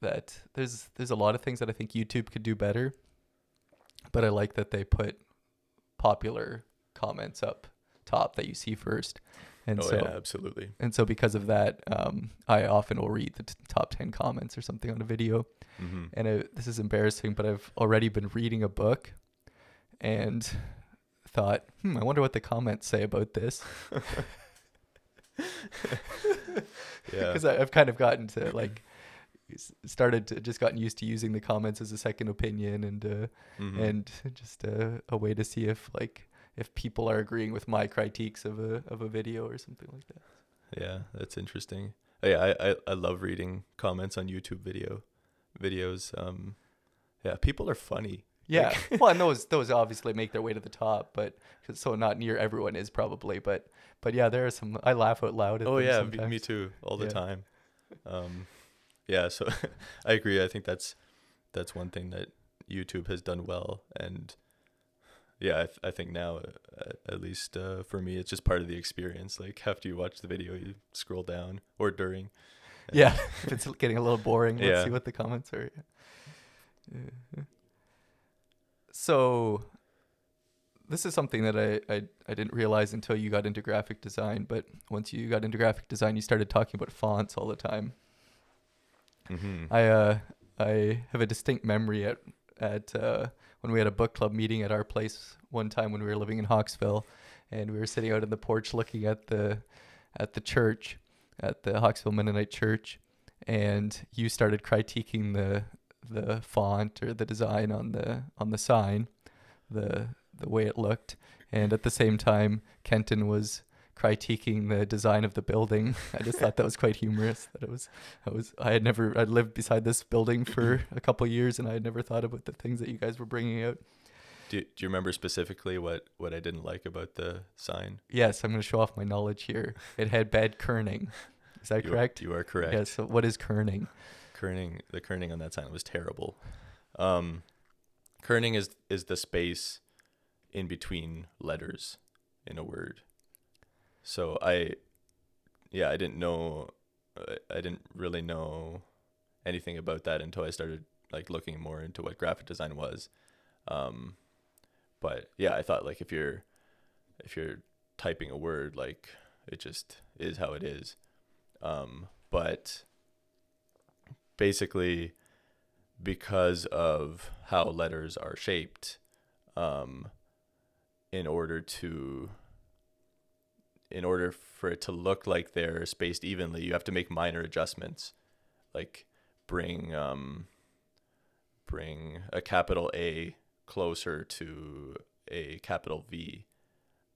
that there's there's a lot of things that I think YouTube could do better, but I like that they put popular comments up top that you see first, and oh so yeah absolutely and so because of that, um, I often will read the t- top ten comments or something on a video, mm-hmm. and it, this is embarrassing, but I've already been reading a book and thought, hmm, I wonder what the comments say about this. [LAUGHS] yeah Because I've kind of gotten to like, started to just gotten used to using the comments as a second opinion and uh, Mhm. and just a, a way to see if like if people are agreeing with my critiques of a of a video or something like that. Yeah, that's interesting. Oh, yeah, I, I I love reading comments on YouTube video videos. Um, yeah, people are funny. Yeah, [LAUGHS] well, and [LAUGHS] those those obviously make their way to the top, but so not near everyone is probably, but but yeah, there are some. I laugh out loud. At Oh yeah, me, sometimes. me too, all the Yeah. time. Um, yeah, so [LAUGHS] I agree. I think that's that's one thing that YouTube has done well, and yeah, I, th- I think now, uh, at least uh, for me, it's just part of the experience. Like after you watch the video, you scroll down or during. [LAUGHS] Yeah, if it's getting a little boring, let's Yeah. see what the comments are. Yeah. So, this is something that I, I I didn't realize until you got into graphic design. But once you got into graphic design, you started talking about fonts all the time. Mm-hmm. I uh I have a distinct memory at at uh, when we had a book club meeting at our place one time when we were living in Hawkesville, and we were sitting out in the porch looking at the at the church, at the Hawkesville Mennonite Church, and you started critiquing the the font or the design on the on the sign, the the way it looked, and at the same time Kenton was critiquing the design of the building. [LAUGHS] I just thought that was quite humorous. That it was, I was, I had never, I'd lived beside this building for [CLEARS THROAT] a couple years, and I had never thought about the things that you guys were bringing out. Do Do you remember specifically what what I didn't like about the sign? Yes, I'm going to show off my knowledge here. It had bad kerning. Is that You are- correct? You are correct. Yes. So what is kerning? kerning the kerning on that sign was terrible. Um, kerning is is the space in between letters in a word. So I, yeah, I didn't know, I didn't really know anything about that until I started like looking more into what graphic design was. Um, but yeah, I thought like if you're if you're typing a word, like it just is how it is. Um, but basically because of how letters are shaped um, in order to in order for it to look like they're spaced evenly you have to make minor adjustments like bring um, bring a capital A closer to a capital V.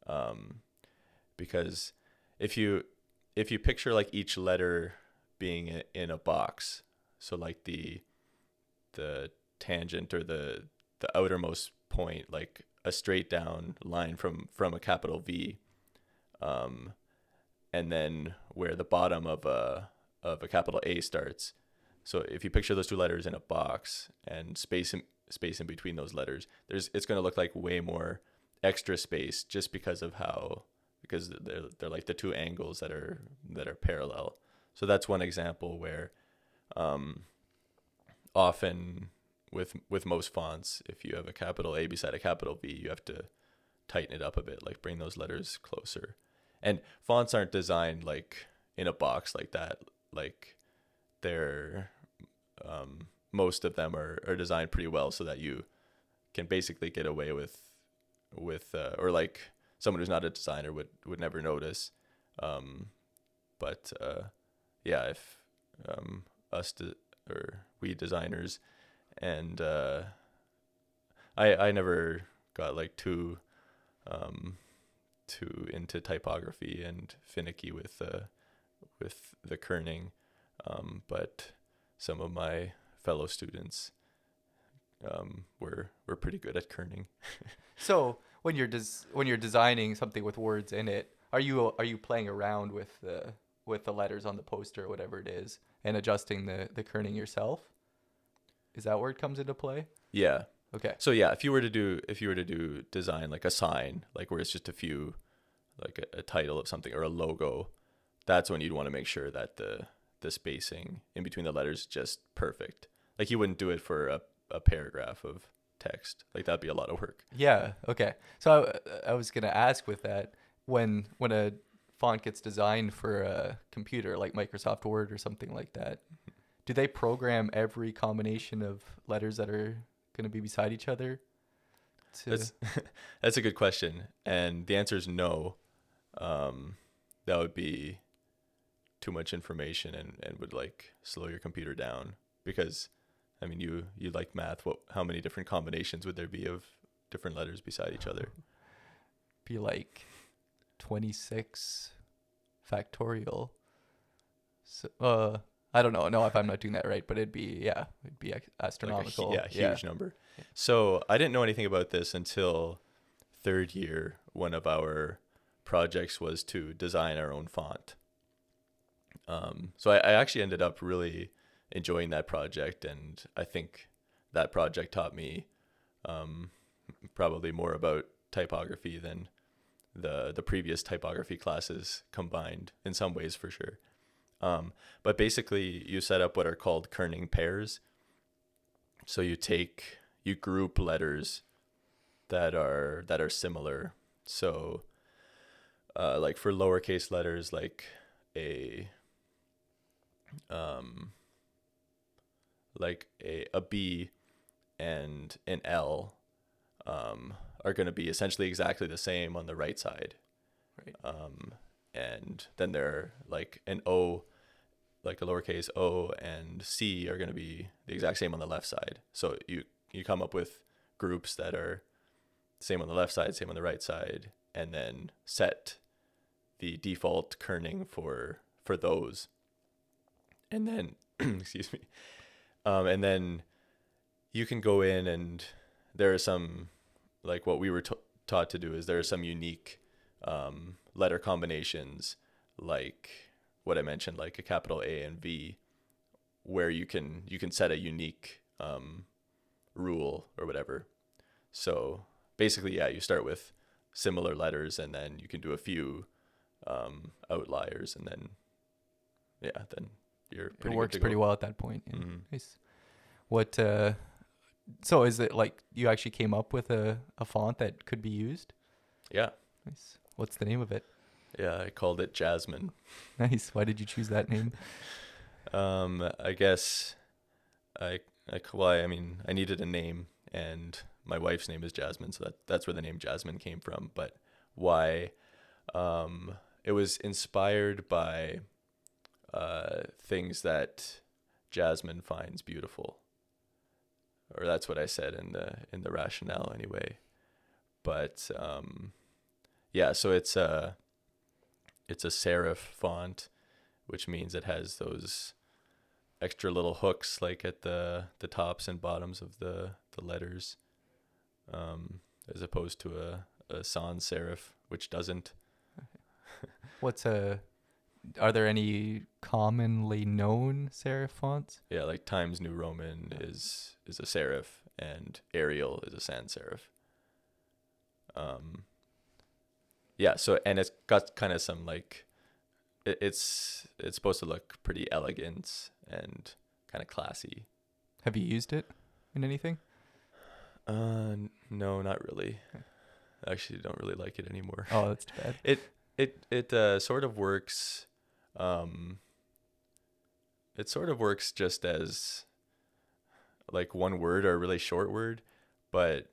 Um, because if you if you picture like each letter being in a box so like the the tangent or the the outermost point like a straight down line from from a capital V um and then where the bottom of a of a capital A starts so if you picture those two letters in a box and space in, space in between those letters there's it's going to look like way more extra space just because of how because they're they're like the two angles that are that are parallel so that's one example where um, often with with most fonts, if you have a capital A beside a capital V, you have to tighten it up a bit, like bring those letters closer. And fonts aren't designed like in a box like that. Like they're um, most of them are, are designed pretty well so that you can basically get away with with uh, or like someone who's not a designer would would never notice. Um, but uh, yeah, if um, us de- or we designers and uh, I I never got like too um, too into typography and finicky with uh, with the kerning, um, but some of my fellow students um, were were pretty good at kerning. [LAUGHS] So when you're des- when you're designing something with words in it, are you are you playing around with the with the letters on the poster or whatever it is and adjusting the the kerning yourself? Is that where it comes into play? Yeah. Okay. So yeah, if you were to do if you were to do design like a sign, like where it's just a few like a, a title of something or a logo, that's when you'd want to make sure that the the spacing in between the letters is just perfect. Like you wouldn't do it for a, a paragraph of text. Like that'd be a lot of work. Yeah. Okay. So I, I was gonna ask with that when when a font gets designed for a computer like Microsoft Word or something like that, do they program every combination of letters that are gonna be beside each other? To, That's [LAUGHS] that's a good question, and the answer is no. Um, that would be too much information and, and would like slow your computer down. because I mean you you like math. What how many different combinations would there be of different letters beside each other? Be like 26 factorial. So, uh, I don't know. No, if I'm not doing that right, but it'd be yeah, it'd be ex- Like a astronomical. yeah, huge number. So I didn't know anything about this until third year. One of our projects was to design our own font. Um, so I, I actually ended up really enjoying that project, and I think that project taught me um, probably more about typography than the the previous typography classes combined in some ways for sure. Um, but basically, you set up what are called kerning pairs. So you take you group letters that are that are similar. So, uh, like for lowercase letters, like a um, like a a B and an L um, are going to be essentially exactly the same on the right side. Right. Um, and then they're like an O, like a lowercase o and C are going to be the exact same on the left side. So you you come up with groups that are same on the left side, same on the right side, and then set the default kerning for for those. And then [CLEARS THROAT] excuse me. Um, and then you can go in and there are some like what we were t- taught to do is there are some unique um, letter combinations like what I mentioned like a capital A and V where you can you can set a unique um, rule or whatever. So basically, yeah, you start with similar letters and then you can do a few um, outliers and then yeah, then you're it pretty good works pretty well at that point. Yeah. Mhm. Nice. What? Uh, so is it like you actually came up with a, a font that could be used? Yeah, Nice. What's the name of it? Yeah, I called it Jasmine. [LAUGHS] Nice. Why did you choose that name? [LAUGHS] Um, I guess I, I well, I mean, I needed a name, and my wife's name is Jasmine, so that that's where the name Jasmine came from. But why? Um, it was inspired by uh, things that Jasmine finds beautiful, or that's what I said in the in the rationale anyway. But um, yeah, so it's a it's a serif font which means it has those extra little hooks like at the the tops and bottoms of the the letters um as opposed to a a sans serif which doesn't [LAUGHS] What's a? Are there any commonly known serif fonts? yeah like times new roman is is a serif and arial is a sans serif um yeah so and it's got kind of some like it, it's it's supposed to look pretty elegant and kind of classy Have you used it in anything? Uh, no, not really. I actually don't really like it anymore. Oh, that's too [LAUGHS] bad. It it it uh, sort of works. Um, it sort of works just as like one word or a really short word, but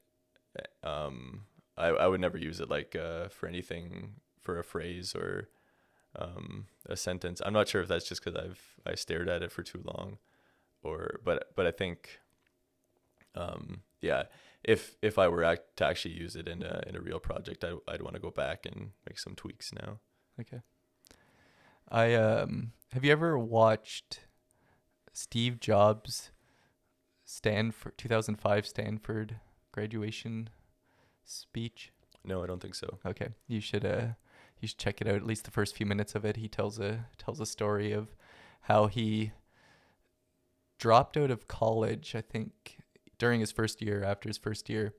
uh, um, I I would never use it like uh for anything for a phrase or um a sentence. I'm not sure if that's just because I've I stared at it for too long, or but but I think um yeah if if I were act- to actually use it in a in a real project, I I'd want to go back and make some tweaks now. Okay. I um have you ever watched Steve Jobs Stanford 2005 Stanford graduation speech? No, I don't think so. Okay. You should uh you should check it out at least the first few minutes of it. He tells a tells a story of how he dropped out of college, I think during his first year after his first year,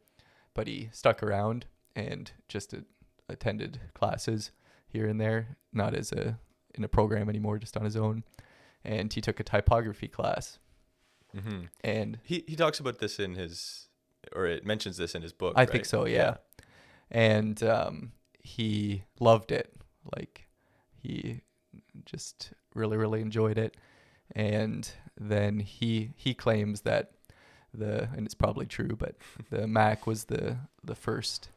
but he stuck around and just a- attended classes here and there, not as a in a program anymore, just on his own. And he took a typography class. Mm-hmm. And He he talks about this in his, or it mentions this in his book. I think so, yeah. and um, he loved it. Like he just really, really enjoyed it. And then he he claims that the and it's probably true, but [LAUGHS] the Mac was the the first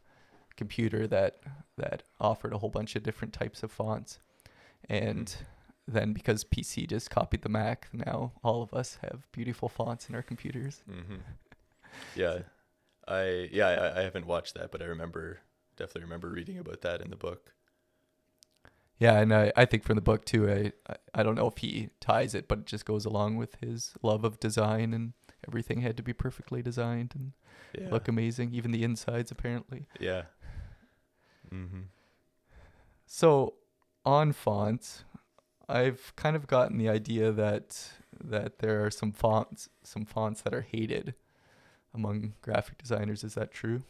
computer that that offered a whole bunch of different types of fonts, and then because PC just copied the Mac, now all of us have beautiful fonts in our computers. hmm Yeah, [LAUGHS] I yeah I, I haven't watched that, but I remember definitely remember reading about that in the book. Yeah, and I, I think from the book too, I, I I don't know if he ties it, but it just goes along with his love of design and everything had to be perfectly designed and Yeah. look amazing, even the insides apparently. Yeah. Mm-hmm. So on fonts, I've kind of gotten the idea that that there are some fonts some fonts that are hated among graphic designers. Is that true?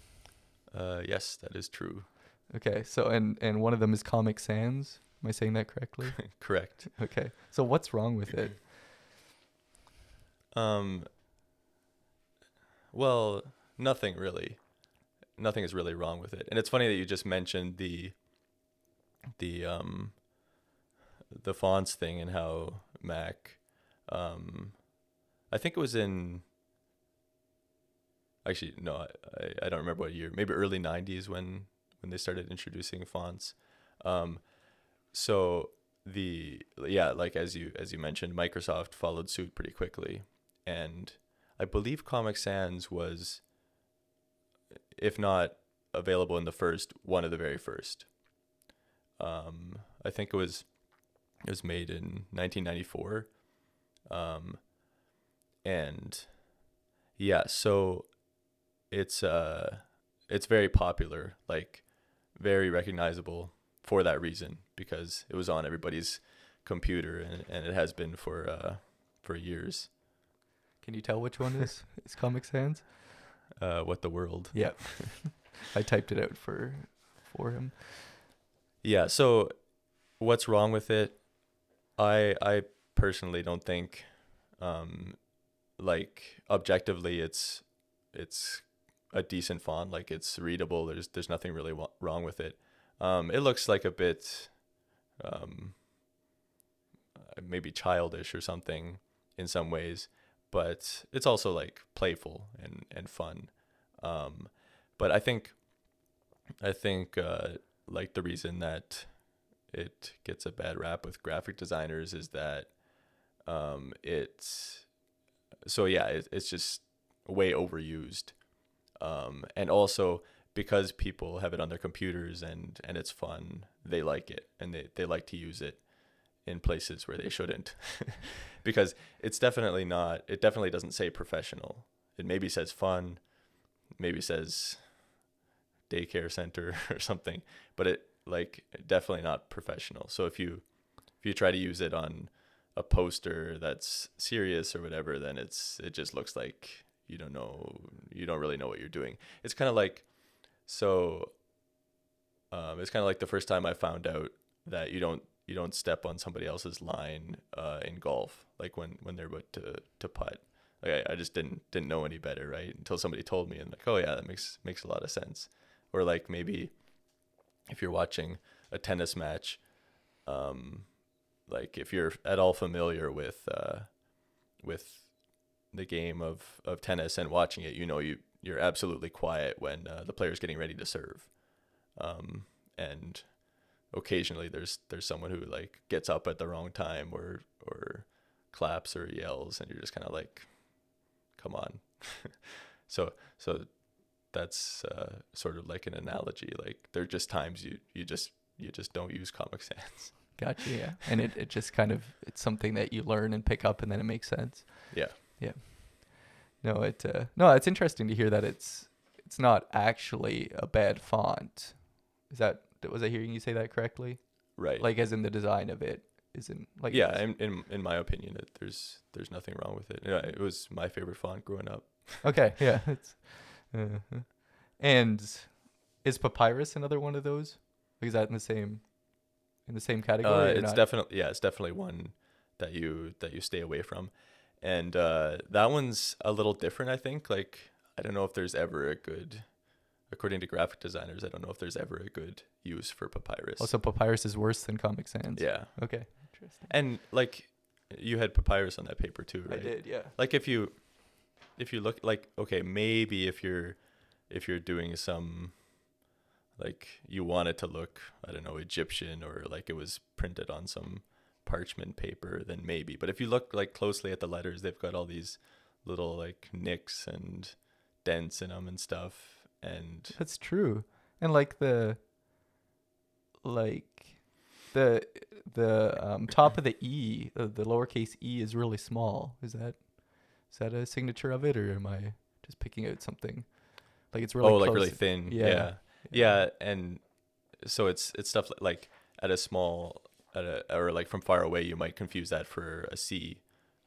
Uh, yes, that is true. Okay, so and and one of them is Comic Sans. Am I saying that correctly? [LAUGHS] Correct. Okay. So what's wrong with it? [CLEARS THROAT] Um. Well, nothing really. Nothing is really wrong with it, and it's funny that you just mentioned the the um the fonts thing and how Mac, um, I think it was in. Actually, no, I, I don't remember what year. Maybe early '90s when when they started introducing fonts. Um, so the yeah, like as you as you mentioned, Microsoft followed suit pretty quickly, and I believe Comic Sans was, if not available in the first, one of the very first. Um, I think it was it was made in 1994, um, and yeah, so it's uh it's very popular, like very recognizable for that reason because it was on everybody's computer and, and it has been for uh for years. Can you tell which one is [LAUGHS] is Comic Sans? Uh, what the world? Yep, [LAUGHS] I typed it out for for him. Yeah. So, what's wrong with it? I I personally don't think, um, like objectively, it's it's a decent font. Like it's readable. There's there's nothing really wrong with it. Um, it looks like a bit, um, uh, maybe childish or something in some ways, but it's also like playful and and fun. Um, but I think, I think uh, like the reason that it gets a bad rap with graphic designers is that um, it's so yeah it, it's just way overused um, and also because people have it on their computers and and it's fun they like it and they, they like to use it in places where they shouldn't. [LAUGHS] Because it's definitely not it definitely doesn't say professional. It maybe says fun maybe says daycare center [LAUGHS] or something but it like definitely not professional. So if you if you try to use it on a poster that's serious or whatever then it's it just looks like you don't know you don't really know what you're doing. It's kind of like so um, it's kind of like the first time i found out that you don't you don't step on somebody else's line uh, in golf like when when they're about to to putt. Like I, I just didn't didn't know any better right? Until somebody told me and like oh yeah that makes makes a lot of sense. Or like maybe if you're watching a tennis match um like if you're at all familiar with uh with the game of of tennis and watching it you know you you're absolutely quiet when uh, the player's getting ready to serve um and occasionally there's there's someone who like gets up at the wrong time or or claps or yells and you're just kind of like come on [LAUGHS] so so that's uh, sort of like an analogy like there are just times you you just you just don't use comic sans Gotcha. Yeah. And it, it just kind of it's something that you learn and pick up, and then it makes sense. Yeah. Yeah. No, it uh, no, it's interesting to hear that it's it's not actually a bad font. Is that was I hearing you say that correctly? right Like as in the design of it isn't like yeah in, in in my opinion it, there's there's nothing wrong with it it was my favorite font growing up Okay. [LAUGHS] Yeah. It's. uh And is papyrus another one of those? Like, is that in the same in the same uh, category? or it's not? definitely yeah it's definitely one that you that you stay away from and uh that one's a little different i think like i don't know if there's ever a good according to graphic designers i don't know if there's ever a good use for papyrus Also, papyrus is worse than Comic Sans. yeah Okay. Interesting. and like you had papyrus on that paper too right I did. Yeah. like if you if you look like okay maybe if you're if you're doing some like you want it to look i don't know egyptian or like it was printed on some parchment paper, then maybe. But if you look like closely at the letters, they've got all these little like nicks and dents in them and stuff. And That's true. And like the like the the um, top of the E, uh, the lowercase e is really small. Is that is that a signature of it or am I just picking out something? Like it's really oh, like really thin. Yeah. Yeah. yeah, and so it's it's stuff li- like at a small a or like from far away, you might confuse that for a C,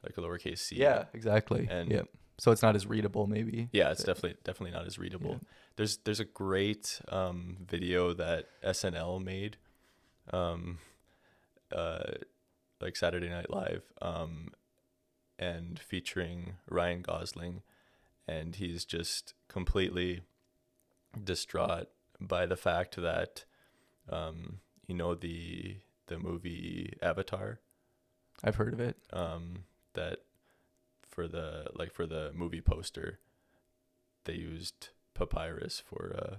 like a lowercase c. Yeah, exactly. And- yeah. So it's not as readable maybe. Yeah, it's but- definitely definitely not as readable. Yeah. There's there's a great um, video that SNL made, um, uh, like Saturday Night Live, um, and featuring Ryan Gosling, and he's just completely distraught by the fact that, um, you know the the movie Avatar, I've heard of it. um, that for the like for the movie poster they used papyrus for uh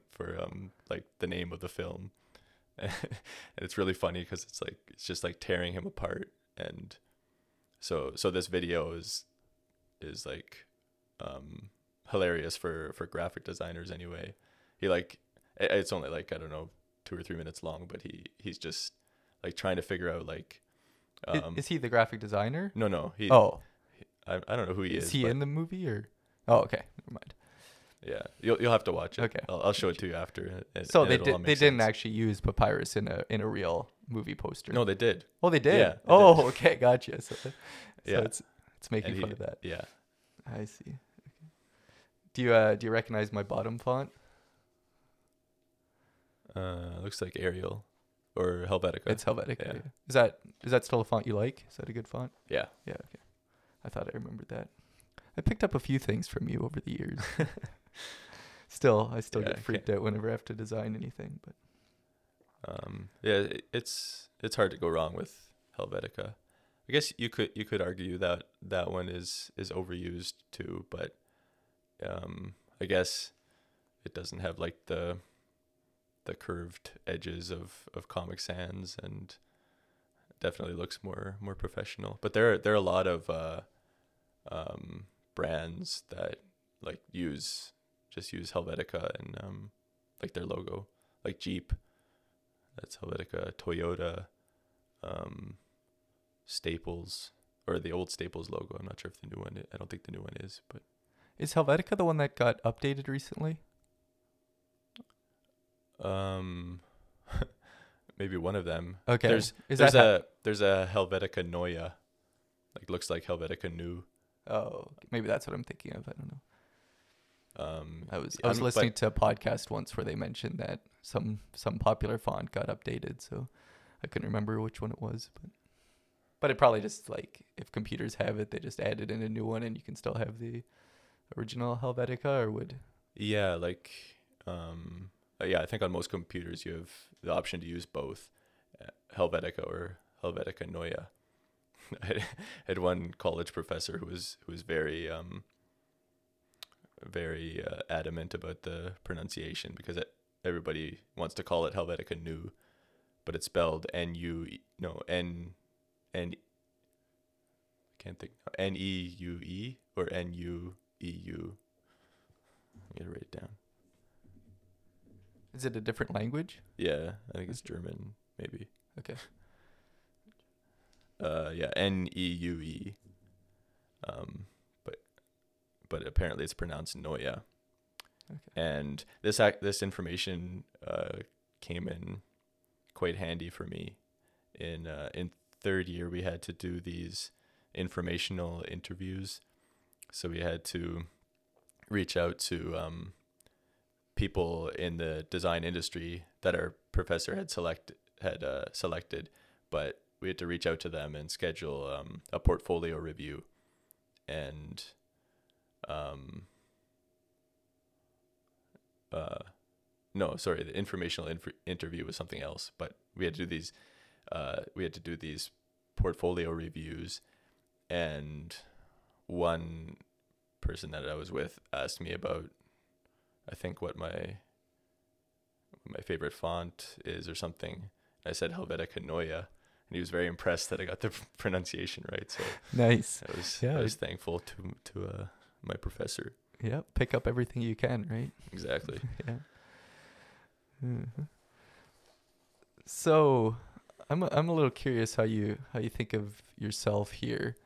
[LAUGHS] for um like the name of the film. [LAUGHS] And it's really funny because it's like it's just like tearing him apart. And so so this video is is like um hilarious for for graphic designers anyway. He like it's only like i don't know two or three minutes long but he he's just like trying to figure out like um is he the graphic designer? no no he oh, I, I don't know who he is. is he but in the movie or? Oh, okay. Never mind. Yeah, you'll you'll have to watch it. Okay. I'll, I'll show it to you after. and- and So they it'll all did. They didn't actually use papyrus in a in a real movie poster. No, they did. Oh, they did. Yeah, they oh, did. okay, gotcha. So, so Yeah. it's it's making And fun he- of that. Yeah. I see. Okay. Do you uh do you recognize my bottom font? Uh, looks like Arial, or Helvetica. It's Helvetica. yeah. Is that is that still a font you like? Is that a good font? yeah. Yeah. Okay. I thought I remembered that. I picked up a few things from you over the years. [LAUGHS] still, I still Yeah, get freaked out whenever I have to design anything. But Um, yeah. it- It's it's hard to go wrong with Helvetica. I guess you could you could argue that that one is is overused too, but um, I guess it doesn't have like the the curved edges of of Comic Sans and definitely looks more more professional. But there there are a lot of uh, um, brands that like use just use Helvetica and um, like their logo, like Jeep. That's Helvetica, Toyota, um, Staples, or the old Staples logo. I'm not sure if the new one. I don't think the new one is, but is Helvetica the one that got updated recently? Um, [LAUGHS] maybe one of them. Okay. There's is there's that a there's a Helvetica Neue, like looks like Helvetica New. ha- oh maybe that's what I'm thinking of. I don't know. Um, I was I was I'm- listening to a podcast once where they mentioned that some some popular font got updated, so I couldn't remember which one it was, but but it probably just like if computers have it, they just added in a new one, and you can still have the original Helvetica, or would Yeah, like um uh, yeah, I think on most computers you have the option to use both uh, Helvetica or Helvetica Neue. [LAUGHS] I had- one college professor who was who was very um very uh, adamant about the pronunciation because it, everybody wants to call it Helvetica New, but it's spelled N U no N N can't think N E U E or N U E U. I'm gonna write it down. Is it a different language? Yeah, I think it's German, maybe. Okay. Uh, yeah, N E U E. Um, but but apparently it's pronounced Noya. Okay. And this ac- this information uh came in quite handy for me. In uh, in third year, we had to do these informational interviews, so we had to reach out to um, people in the design industry that our professor had select had uh, selected, but we had to reach out to them and schedule um, a portfolio review, and um, uh, no, sorry, the informational inf- interview was something else, but we had to do these, uh, we had to do these portfolio reviews, and one person that I was with asked me about, I think what my my favorite font is or something. I said Helvetica Neue, and he was very impressed that I got the [LAUGHS] pronunciation right. So Nice. I was Yeah. I was thankful to to uh, my professor. Yeah. Pick up everything you can, right? Exactly. [LAUGHS] yeah. Mhm. So, I'm a, I'm a little curious how you how you think of yourself here.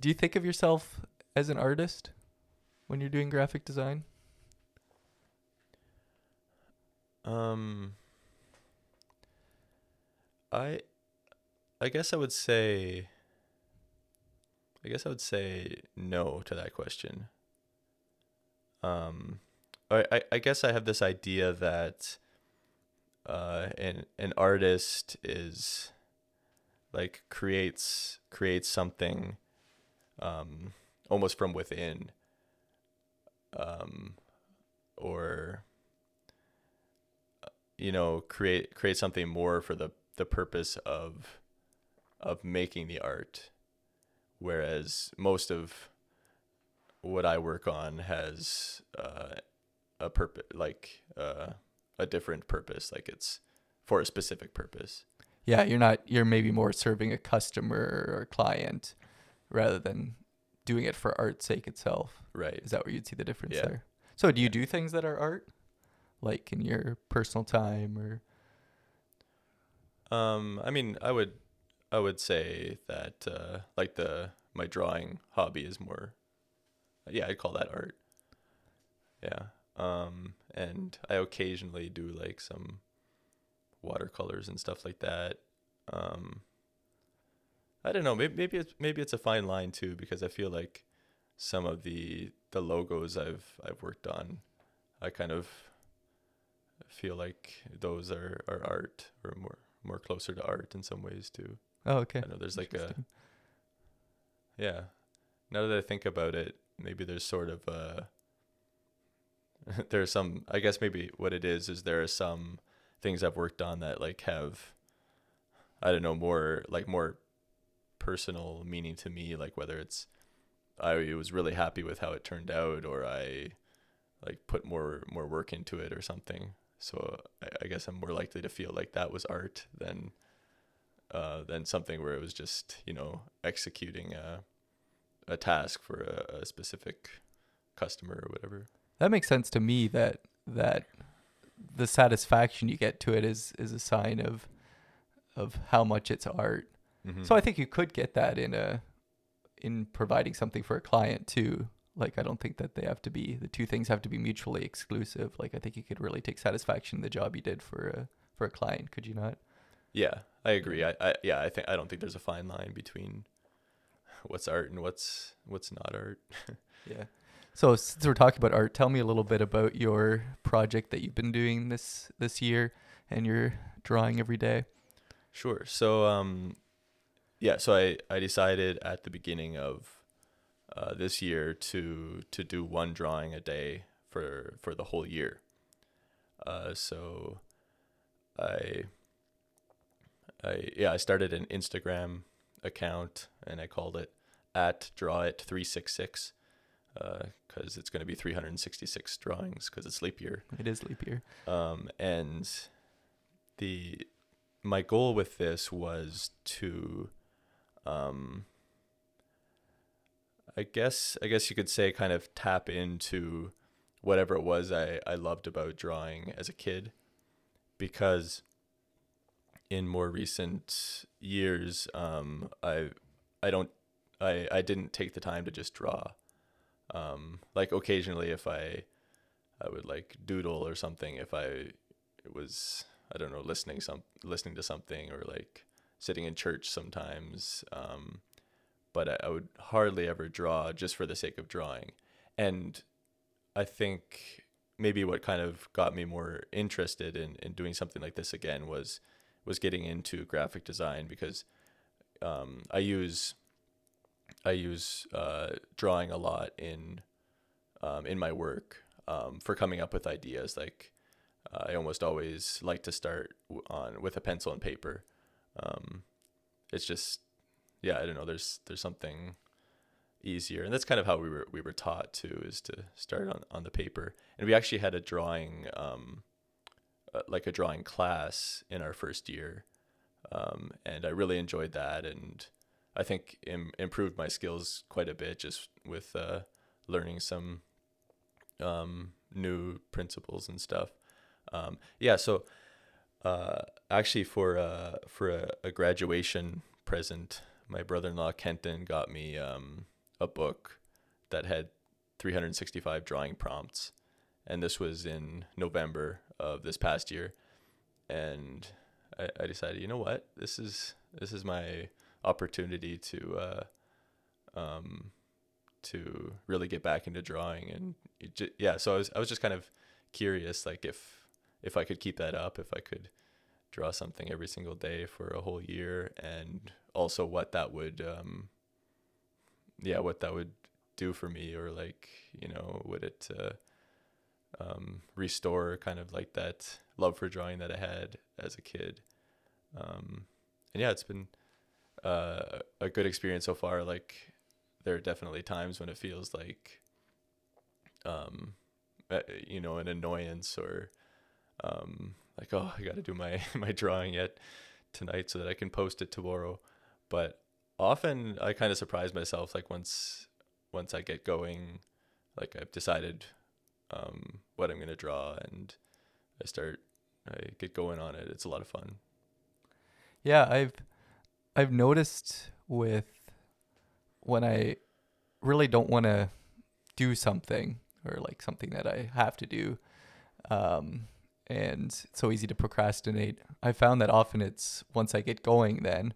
Do you think of yourself as an artist when you're doing graphic design? Um, I, I guess I would say. I guess I would say no to that question. Um, I I, I guess I have this idea that. Uh, an an artist is, like creates creates something, um, almost from within. Um, or you know create create something more for the the purpose of of making the art whereas most of what I work on has uh, a purpose like uh, a different purpose like it's for a specific purpose Yeah, you're not you're maybe more serving a customer or client rather than doing it for art's sake itself. right Is that where you'd see the difference Yeah. there? So, do you do things that are art like in your personal time or Um, I mean, I would, I would say that uh, like the my drawing hobby is more, yeah, I'd call that art. Yeah. Um, and I occasionally do like some watercolors and stuff like that. Um, I don't know. Maybe maybe it's maybe it's a fine line too because I feel like some of the the logos I've I've worked on, I kind of feel like those are, are art or more more closer to art in some ways too. Oh, okay. I know there's like a yeah. Now that I think about it, maybe there's sort of a [LAUGHS] there's some I guess maybe what it is is there are some things I've worked on that like have I don't know more like more personal meaning to me like whether it's I was really happy with how it turned out or I like put more more work into it or something. So I, I guess I'm more likely to feel like that was art than uh, than something where it was just you know executing a a task for a, a specific customer or whatever. That makes sense to me that that the satisfaction you get to it is is a sign of of how much it's art. Mm-hmm. So I think you could get that in a in providing something for a client too. Like I don't think that they have to be the two things have to be mutually exclusive. Like I think you could really take satisfaction in the job you did for a for a client, could you not? Yeah, I agree. I, I yeah, I think I don't think there's a fine line between what's art and what's what's not art. [LAUGHS] Yeah. So since we're talking about art, tell me a little bit about your project that you've been doing this this year and your drawing every day. Sure. So um yeah, so I I decided at the beginning of uh, this year to to do one drawing a day for for the whole year. Uh so I I yeah, I started an Instagram account and I called it at draw it 366 because it's going to be 366 drawings because it's leap year It is leap year. um, and the my goal with this was to um, I guess I guess you could say kind of tap into whatever it was I, I loved about drawing as a kid. Because in more recent years um, I I don't I, I didn't take the time to just draw. Um, like occasionally if I I would like doodle or something if I was I don't know listening some listening to something or like sitting in church sometimes um, but I, would hardly ever draw just for the sake of drawing and I think maybe what kind of got me more interested in, in doing something like this again was was getting into graphic design because um, I use I use uh, drawing a lot in um, in my work um, for coming up with ideas. Like uh, I almost always like to start on with a pencil and paper. Um, it's just yeah, I don't know. There's there's something easier, and that's kind of how we were we were taught to is to start on on the paper. And we actually had a drawing um, uh, like a drawing class in our first year. um, and I really enjoyed that, and I think Im- improved my skills quite a bit just with uh, learning some um, new principles and stuff. Um, yeah, so uh, actually for uh, for a, a graduation present, my brother-in-law Kenton got me um, a book that had 365 drawing prompts, and this was in November of this past year, and I, I decided, you know what, this is this is my opportunity to uh, um, to really get back into drawing, and ju- yeah, so I was I was just kind of curious, like if if I could keep that up, if I could draw something every single day for a whole year, and also what that would um, yeah, what that would do for me, or like you know, would it uh, um, restore kind of like that love for drawing that I had as a kid. Um, and yeah, it's been uh, a good experience so far. Like there are definitely times when it feels like, um, uh, you know, an annoyance or um, like, oh, I got to do my [LAUGHS] my drawing yet tonight so that I can post it tomorrow. But often I kind of surprise myself. Like once once I get going, like I've decided um, what I'm gonna draw and I start I get going on it. It's a lot of fun. Yeah, I've I've noticed with when I really don't want to do something or like something that I have to do, um, and it's so easy to procrastinate. I found that often it's once I get going, then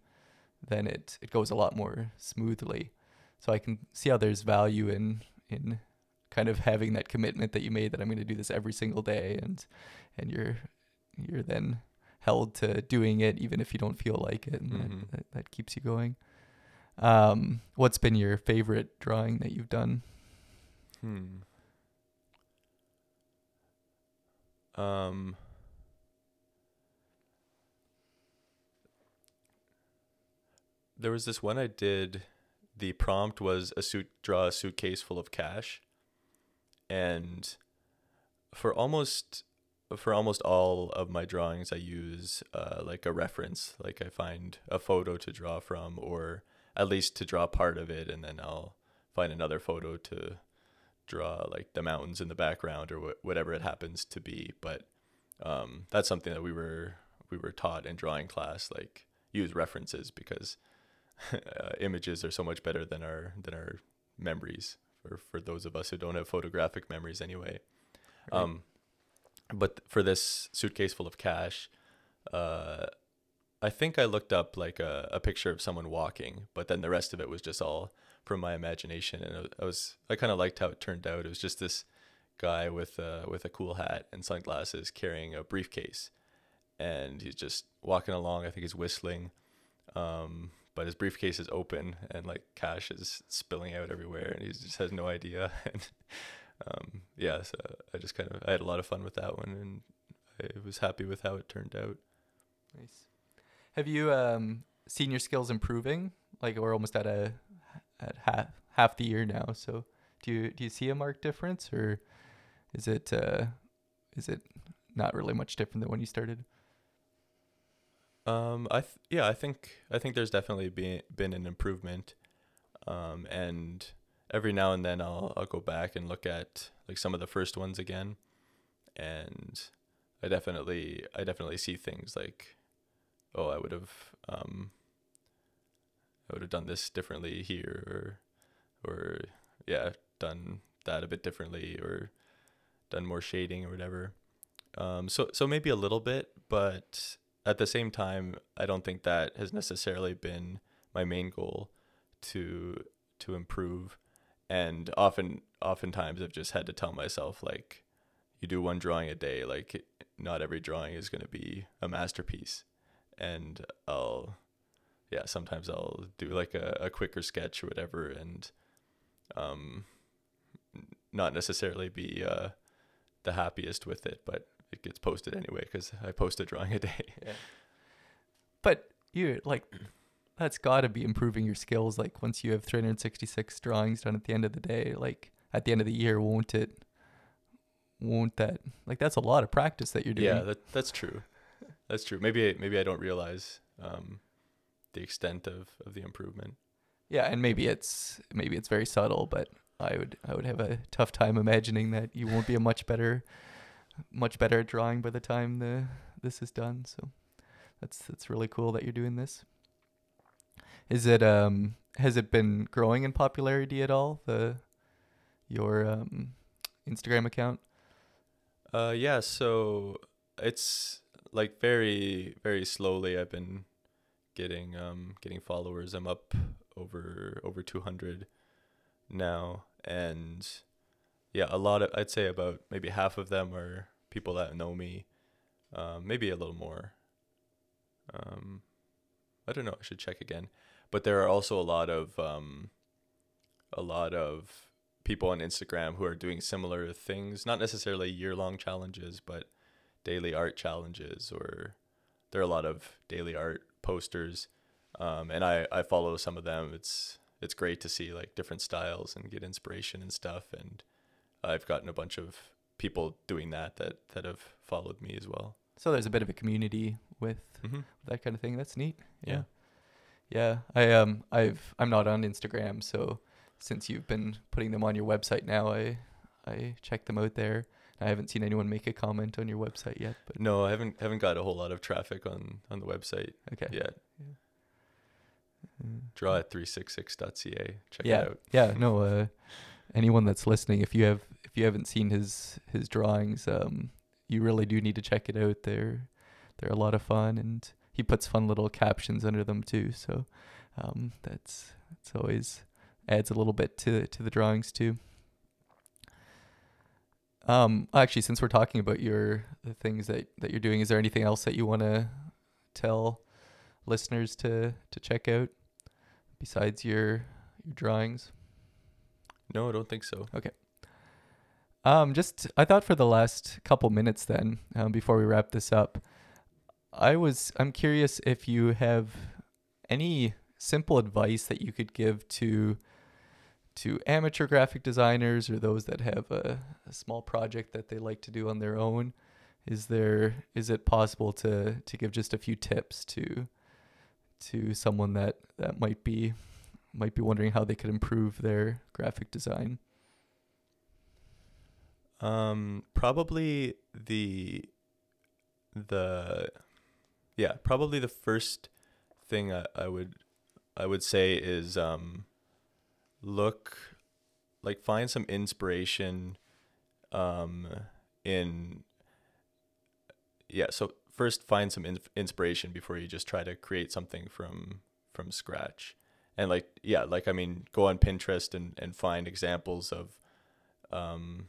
then it it goes a lot more smoothly. So I can see how there's value in in kind of having that commitment that you made that I'm going to do this every single day, and and you're you're then held to doing it even if you don't feel like it, and Mhm. that, that that keeps you going. Um, what's been your favorite drawing that you've done? Hmm. Um. There was this one I did. The prompt was a suit draw a suitcase full of cash, and for almost for almost all of my drawings, I use uh, like a reference. Like I find a photo to draw from, or at least to draw part of it, and then I'll find another photo to draw like the mountains in the background or wh- whatever it happens to be. But um, that's something that we were we were taught in drawing class, like use references because uh, images are so much better than our than our memories for for those of us who don't have photographic memories anyway. Right. Um, but for this suitcase full of cash, uh, I think I looked up like a, a picture of someone walking, but then the rest of it was just all from my imagination, and I was I kind of liked how it turned out. It was just this guy with a with a cool hat and sunglasses carrying a briefcase, and he's just walking along. I think he's whistling, um, but his briefcase is open and like cash is spilling out everywhere, and he just has no idea. [LAUGHS] and um, yeah, so I just kind of I had a lot of fun with that one, and I was happy with how it turned out. Nice. Have you um, seen your skills improving? Like we're almost at a at half half the year now. So do you do you see a marked difference, or is it uh, is it not really much different than when you started? Um, I th- yeah, I think I think there's definitely been been an improvement, um, and every now and then I'll I'll go back and look at like some of the first ones again, and I definitely I definitely see things like, oh, I would have um, I would have done this differently here, or or yeah, done that a bit differently, or done more shading or whatever. Um, so so maybe a little bit, but at the same time, I don't think that has necessarily been my main goal to to improve. And often oftentimes I've just had to tell myself like you do one drawing a day, like not every drawing is going to be a masterpiece. And I'll yeah, sometimes I'll do like a, a quicker sketch or whatever and um not necessarily be uh the happiest with it, but it gets posted anyway because I post a drawing a [LAUGHS] day. But you like [CLEARS THROAT] that's got to be improving your skills. Like once you have 366 drawings done at the end of the day, like at the end of the year, won't it? Won't that like that's a lot of practice that you're doing? Yeah, that that's true. That's true. Maybe I, maybe I don't realize um, the extent of, of the improvement. Yeah, and maybe it's maybe it's very subtle, but I would I would have a tough time imagining that you won't be a much better much better at drawing by the time the this is done. So that's that's really cool that you're doing this. Is it um has it been growing in popularity at all? The your um Instagram account? Uh, yeah. So it's like very very slowly. I've been getting um getting followers. I'm up over over 200 now, and yeah, a lot of I'd say about maybe half of them are people that know me. Um, maybe a little more. Um, I don't know. I should check again. But there are also a lot of um, a lot of people on Instagram who are doing similar things, not necessarily year long challenges, but daily art challenges, or there are a lot of daily art posters. Um, and I, I follow some of them. It's it's great to see like different styles and get inspiration and stuff. And I've gotten a bunch of people doing that that that have followed me as well. So there's a bit of a community with Mm-hmm. that kind of thing. That's neat. Yeah. Yeah. I um I've I'm not on Instagram, so since you've been putting them on your website now, I I check them out there. I haven't seen anyone make a comment on your website yet, but No, I haven't haven't got a whole lot of traffic on on the website okay. yet. Mm. Draw at 366.ca. Check yeah. it out. Yeah, no uh anyone that's listening, if you have you haven't seen his his drawings, um you really do need to check it out. They're they're a lot of fun and he puts fun little captions under them too, so um that's that's always adds a little bit to to the drawings too. Um, actually, since we're talking about your the things that, that you're doing, is there anything else that you want to tell listeners to to check out besides your your drawings? No, I don't think so. Um, just I thought for the last couple minutes then, um, before we wrap this up, I was I'm curious if you have any simple advice that you could give to to amateur graphic designers or those that have a, a small project that they like to do on their own. Is there is it possible to to give just a few tips to to someone that that might be might be wondering how they could improve their graphic design? Um, probably the the yeah, probably the first thing I, I would I would say is um look like find some inspiration um in yeah, so first find some in- inspiration before you just try to create something from from scratch. And like yeah, like I mean go on Pinterest and and find examples of um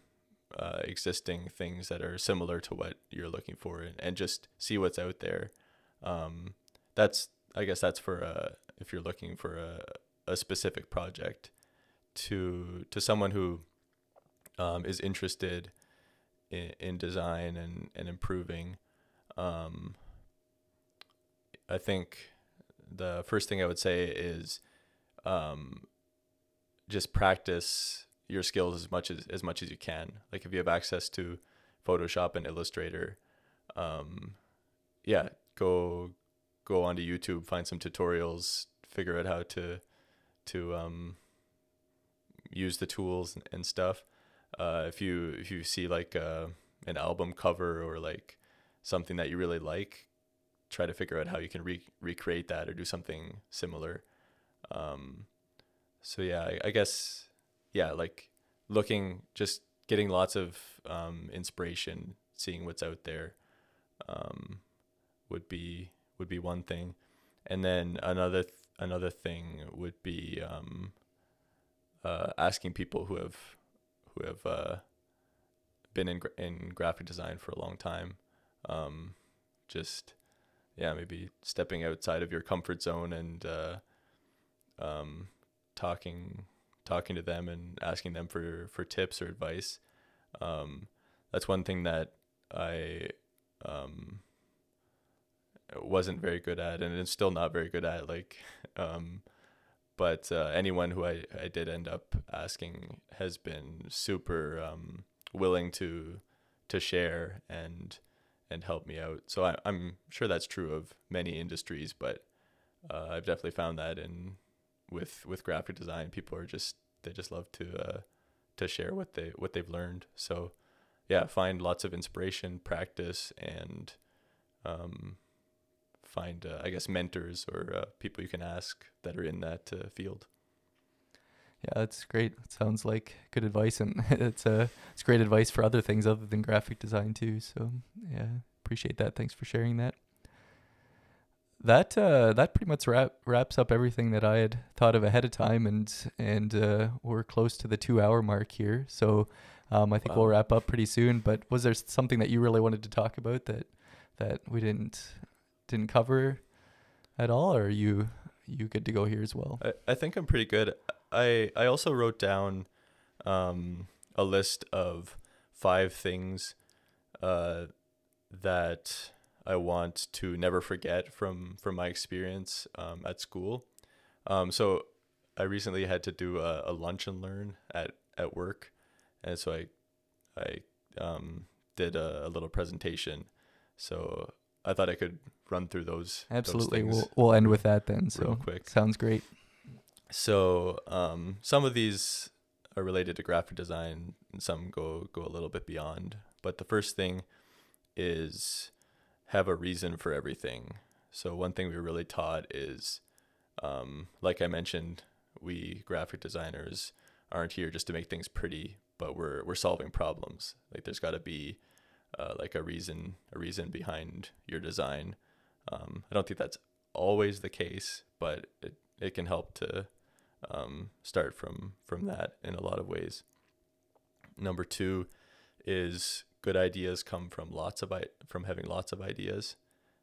uh, existing things that are similar to what you're looking for and, and just see what's out there. Um, that's I guess that's for uh, if you're looking for a, a specific project to to someone who um, is interested in, in design and, and improving. Um, I think the first thing I would say is um, just practice your skills as much as as much as you can. Like if you have access to Photoshop and Illustrator, um, yeah, go go onto YouTube, find some tutorials, figure out how to to um, use the tools and stuff. Uh, if you if you see like uh, an album cover or like something that you really like, try to figure out how you can re- recreate that or do something similar. Um, so yeah, I, I guess yeah, like looking, just getting lots of um, inspiration, seeing what's out there, um, would be would be one thing, and then another th- another thing would be um, uh, asking people who have who have uh, been in gra- in graphic design for a long time, um, just yeah, maybe stepping outside of your comfort zone and uh, um, talking talking to them and asking them for for tips or advice. Um, that's one thing that I um, wasn't very good at, and it's still not very good at. Like, [LAUGHS] um, but uh, anyone who I I did end up asking has been super um, willing to to share and and help me out. So I, I'm sure that's true of many industries, but uh, I've definitely found that in with with graphic design, people are just they just love to uh, to share what they what they've learned. So yeah, find lots of inspiration, practice, and um, find uh, I guess mentors or uh, people you can ask that are in that uh, field. Yeah, that's great. Sounds like good advice, and [LAUGHS] it's uh, it's great advice for other things other than graphic design too. So yeah, appreciate that. Thanks for sharing that. That uh, that pretty much wrap, wraps up everything that I had thought of ahead of time, and and uh, we're close to the two hour mark here. So um, I think Wow. we'll wrap up pretty soon. But was there something that you really wanted to talk about that that we didn't didn't cover at all, or are you you good to go here as well? I, I think I'm pretty good. I I also wrote down um, a list of five things uh, that I want to never forget from from my experience um, at school. Um, so I recently had to do a, a lunch and learn at, at work, and so I I um, did a, a little presentation. So I thought I could run through those. those Absolutely. things We'll we'll end with that then. real So quick. sounds great. So um, some of these are related to graphic design, and some go go a little bit beyond. But the first thing is have a reason for everything. So one thing we were really taught is, um, like I mentioned, we graphic designers aren't here just to make things pretty, but we're we're solving problems. Like there's got to be uh, like a reason a reason behind your design. Um, I don't think that's always the case, but it, it can help to um, start from from that in a lot of ways. Number two is good ideas come from lots of I- from having lots of ideas.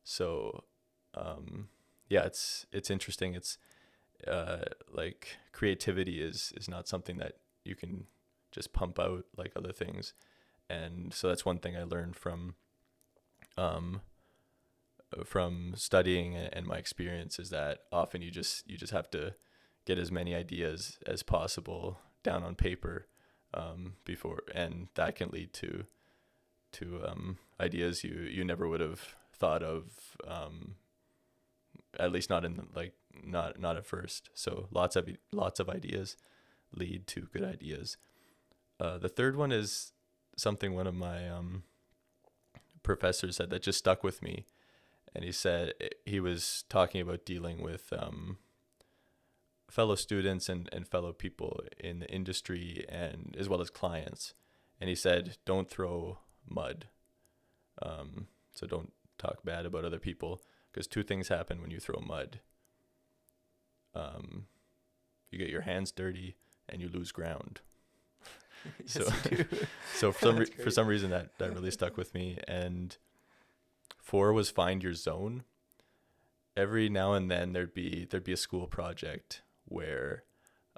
So um, yeah, it's it's interesting. It's uh, like creativity is is not something that you can just pump out like other things, and so that's one thing I learned from um, from studying and my experience is that often you just you just have to get as many ideas as possible down on paper um, before, and that can lead to to um, ideas you you never would have thought of, um, at least not in the, like not not at first. So lots of lots of ideas lead to good ideas. Uh, the third one is something one of my um, professors said that just stuck with me, and he said he was talking about dealing with um, fellow students and, and fellow people in the industry and as well as clients. And he said, don't throw mud. Um, so don't talk bad about other people because two things happen when you throw mud. Um, you get your hands dirty and you lose ground. [LAUGHS] So- [LAUGHS] So for [LAUGHS] some re- for some reason that that really stuck with me. And four was find your zone. Every now and then there'd be there'd be a school project where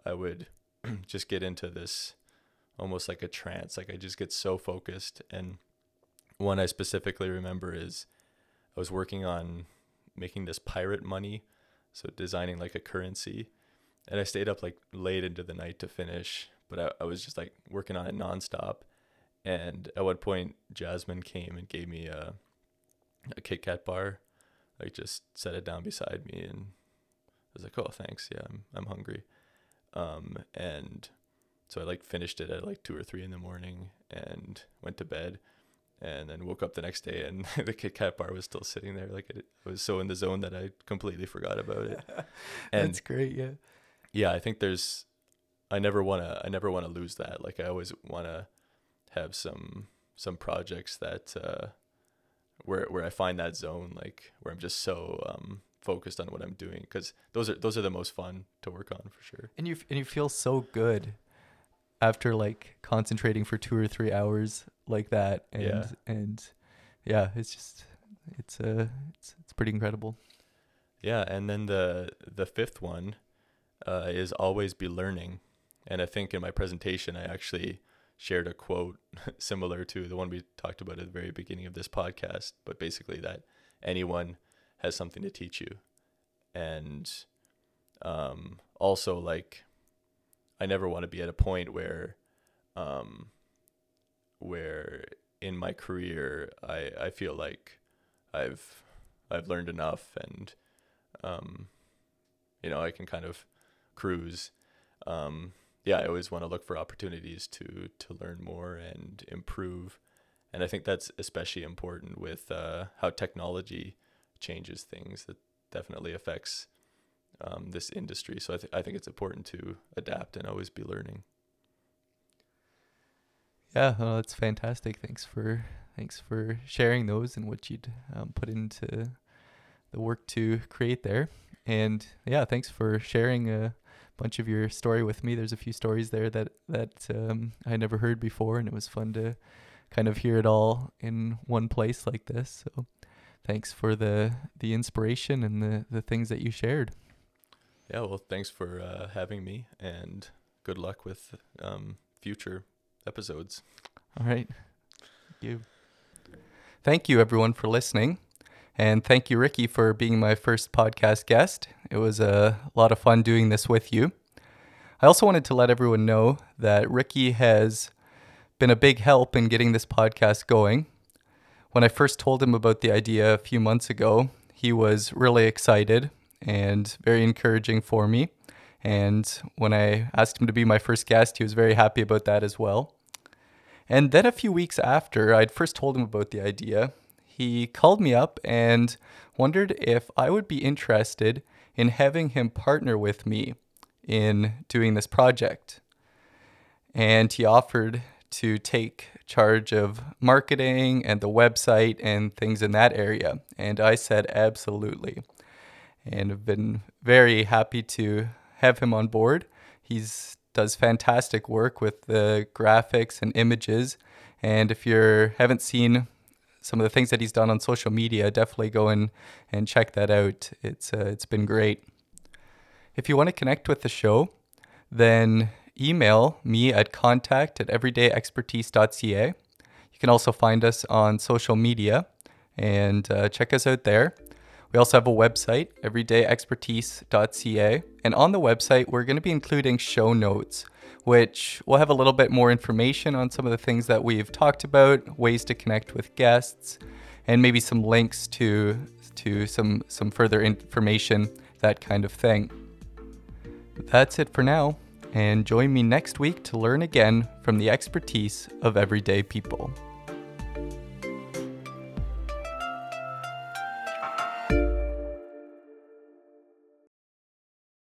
I would [CLEARS THROAT] just get into this almost like a trance. Like I just get so focused. And one I specifically remember is I was working on making this pirate money, so designing like a currency. And I stayed up like late into the night to finish, but I, I was just like working on it nonstop. And at one point, Jasmine came and gave me a a Kit Kat bar, like just set it down beside me, and I was like, "Oh, thanks. Yeah, I'm I'm hungry." Um, and so I like finished it at like two or three in the morning and went to bed, and then woke up the next day and [LAUGHS] the Kit Kat bar was still sitting there. Like it, I was so in the zone that I completely forgot about it. [LAUGHS] And That's great. Yeah. yeah i think there's i never want to i never want to lose that like i always want to have some some projects that uh where where i find that zone like where i'm just so um focused on what i'm doing because those are those are the most fun to work on for sure And you and you feel so good after like concentrating for two or three hours like that. And Yeah. and yeah, it's just it's uh it's it's pretty incredible. Yeah, and then the the fifth one uh, is always be learning, and I think in my presentation I actually shared a quote [LAUGHS] similar to the one we talked about at the very beginning of this podcast, but basically that anyone has something to teach you, and um, also like I never want to be at a point where um, where in my career, I I feel like I've I've learned enough, and um, you know, I can kind of cruise. Um, yeah, I always want to look for opportunities to to learn more and improve, and I think that's especially important with uh, how technology changes things. That definitely affects um, this industry. So I, th- I think it's important to adapt and always be learning. Yeah, well, that's fantastic. Thanks for thanks for sharing those and what you'd um, put into the work to create there. And yeah, thanks for sharing a bunch of your story with me. There's a few stories there that that um, I never heard before, and it was fun to kind of hear it all in one place like this. So thanks for the the inspiration and the the things that you shared. Yeah, well, thanks for uh, having me, and good luck with um, future episodes. All right. Thank you. Thank you, everyone, for listening. And thank you, Ricky, for being my first podcast guest. It was a lot of fun doing this with you. I also wanted to let everyone know that Ricky has been a big help in getting this podcast going. When I first told him about the idea a few months ago, he was really excited and very encouraging for me. And when I asked him to be my first guest, he was very happy about that as well. And then a few weeks after I'd first told him about the idea, he called me up and wondered if I would be interested in having him partner with me in doing this project. And he offered to take charge of marketing and the website and things in that area. And I said, absolutely. And I've been very happy to have him on board. He's does fantastic work with the graphics and images. And if you haven't seen some of the things that he's done on social media, definitely go in and check that out. It's uh, it's been great. If you want to connect with the show, then email me at contact at everydayexpertise.ca. You can also find us on social media and uh, check us out there. We also have a website, everydayexpertise.ca. And on the website, we're going to be including show notes, which will have a little bit more information on some of the things that we've talked about, ways to connect with guests, and maybe some links to to some some further information, that kind of thing. That's it for now, and join me next week to learn again from the expertise of everyday people.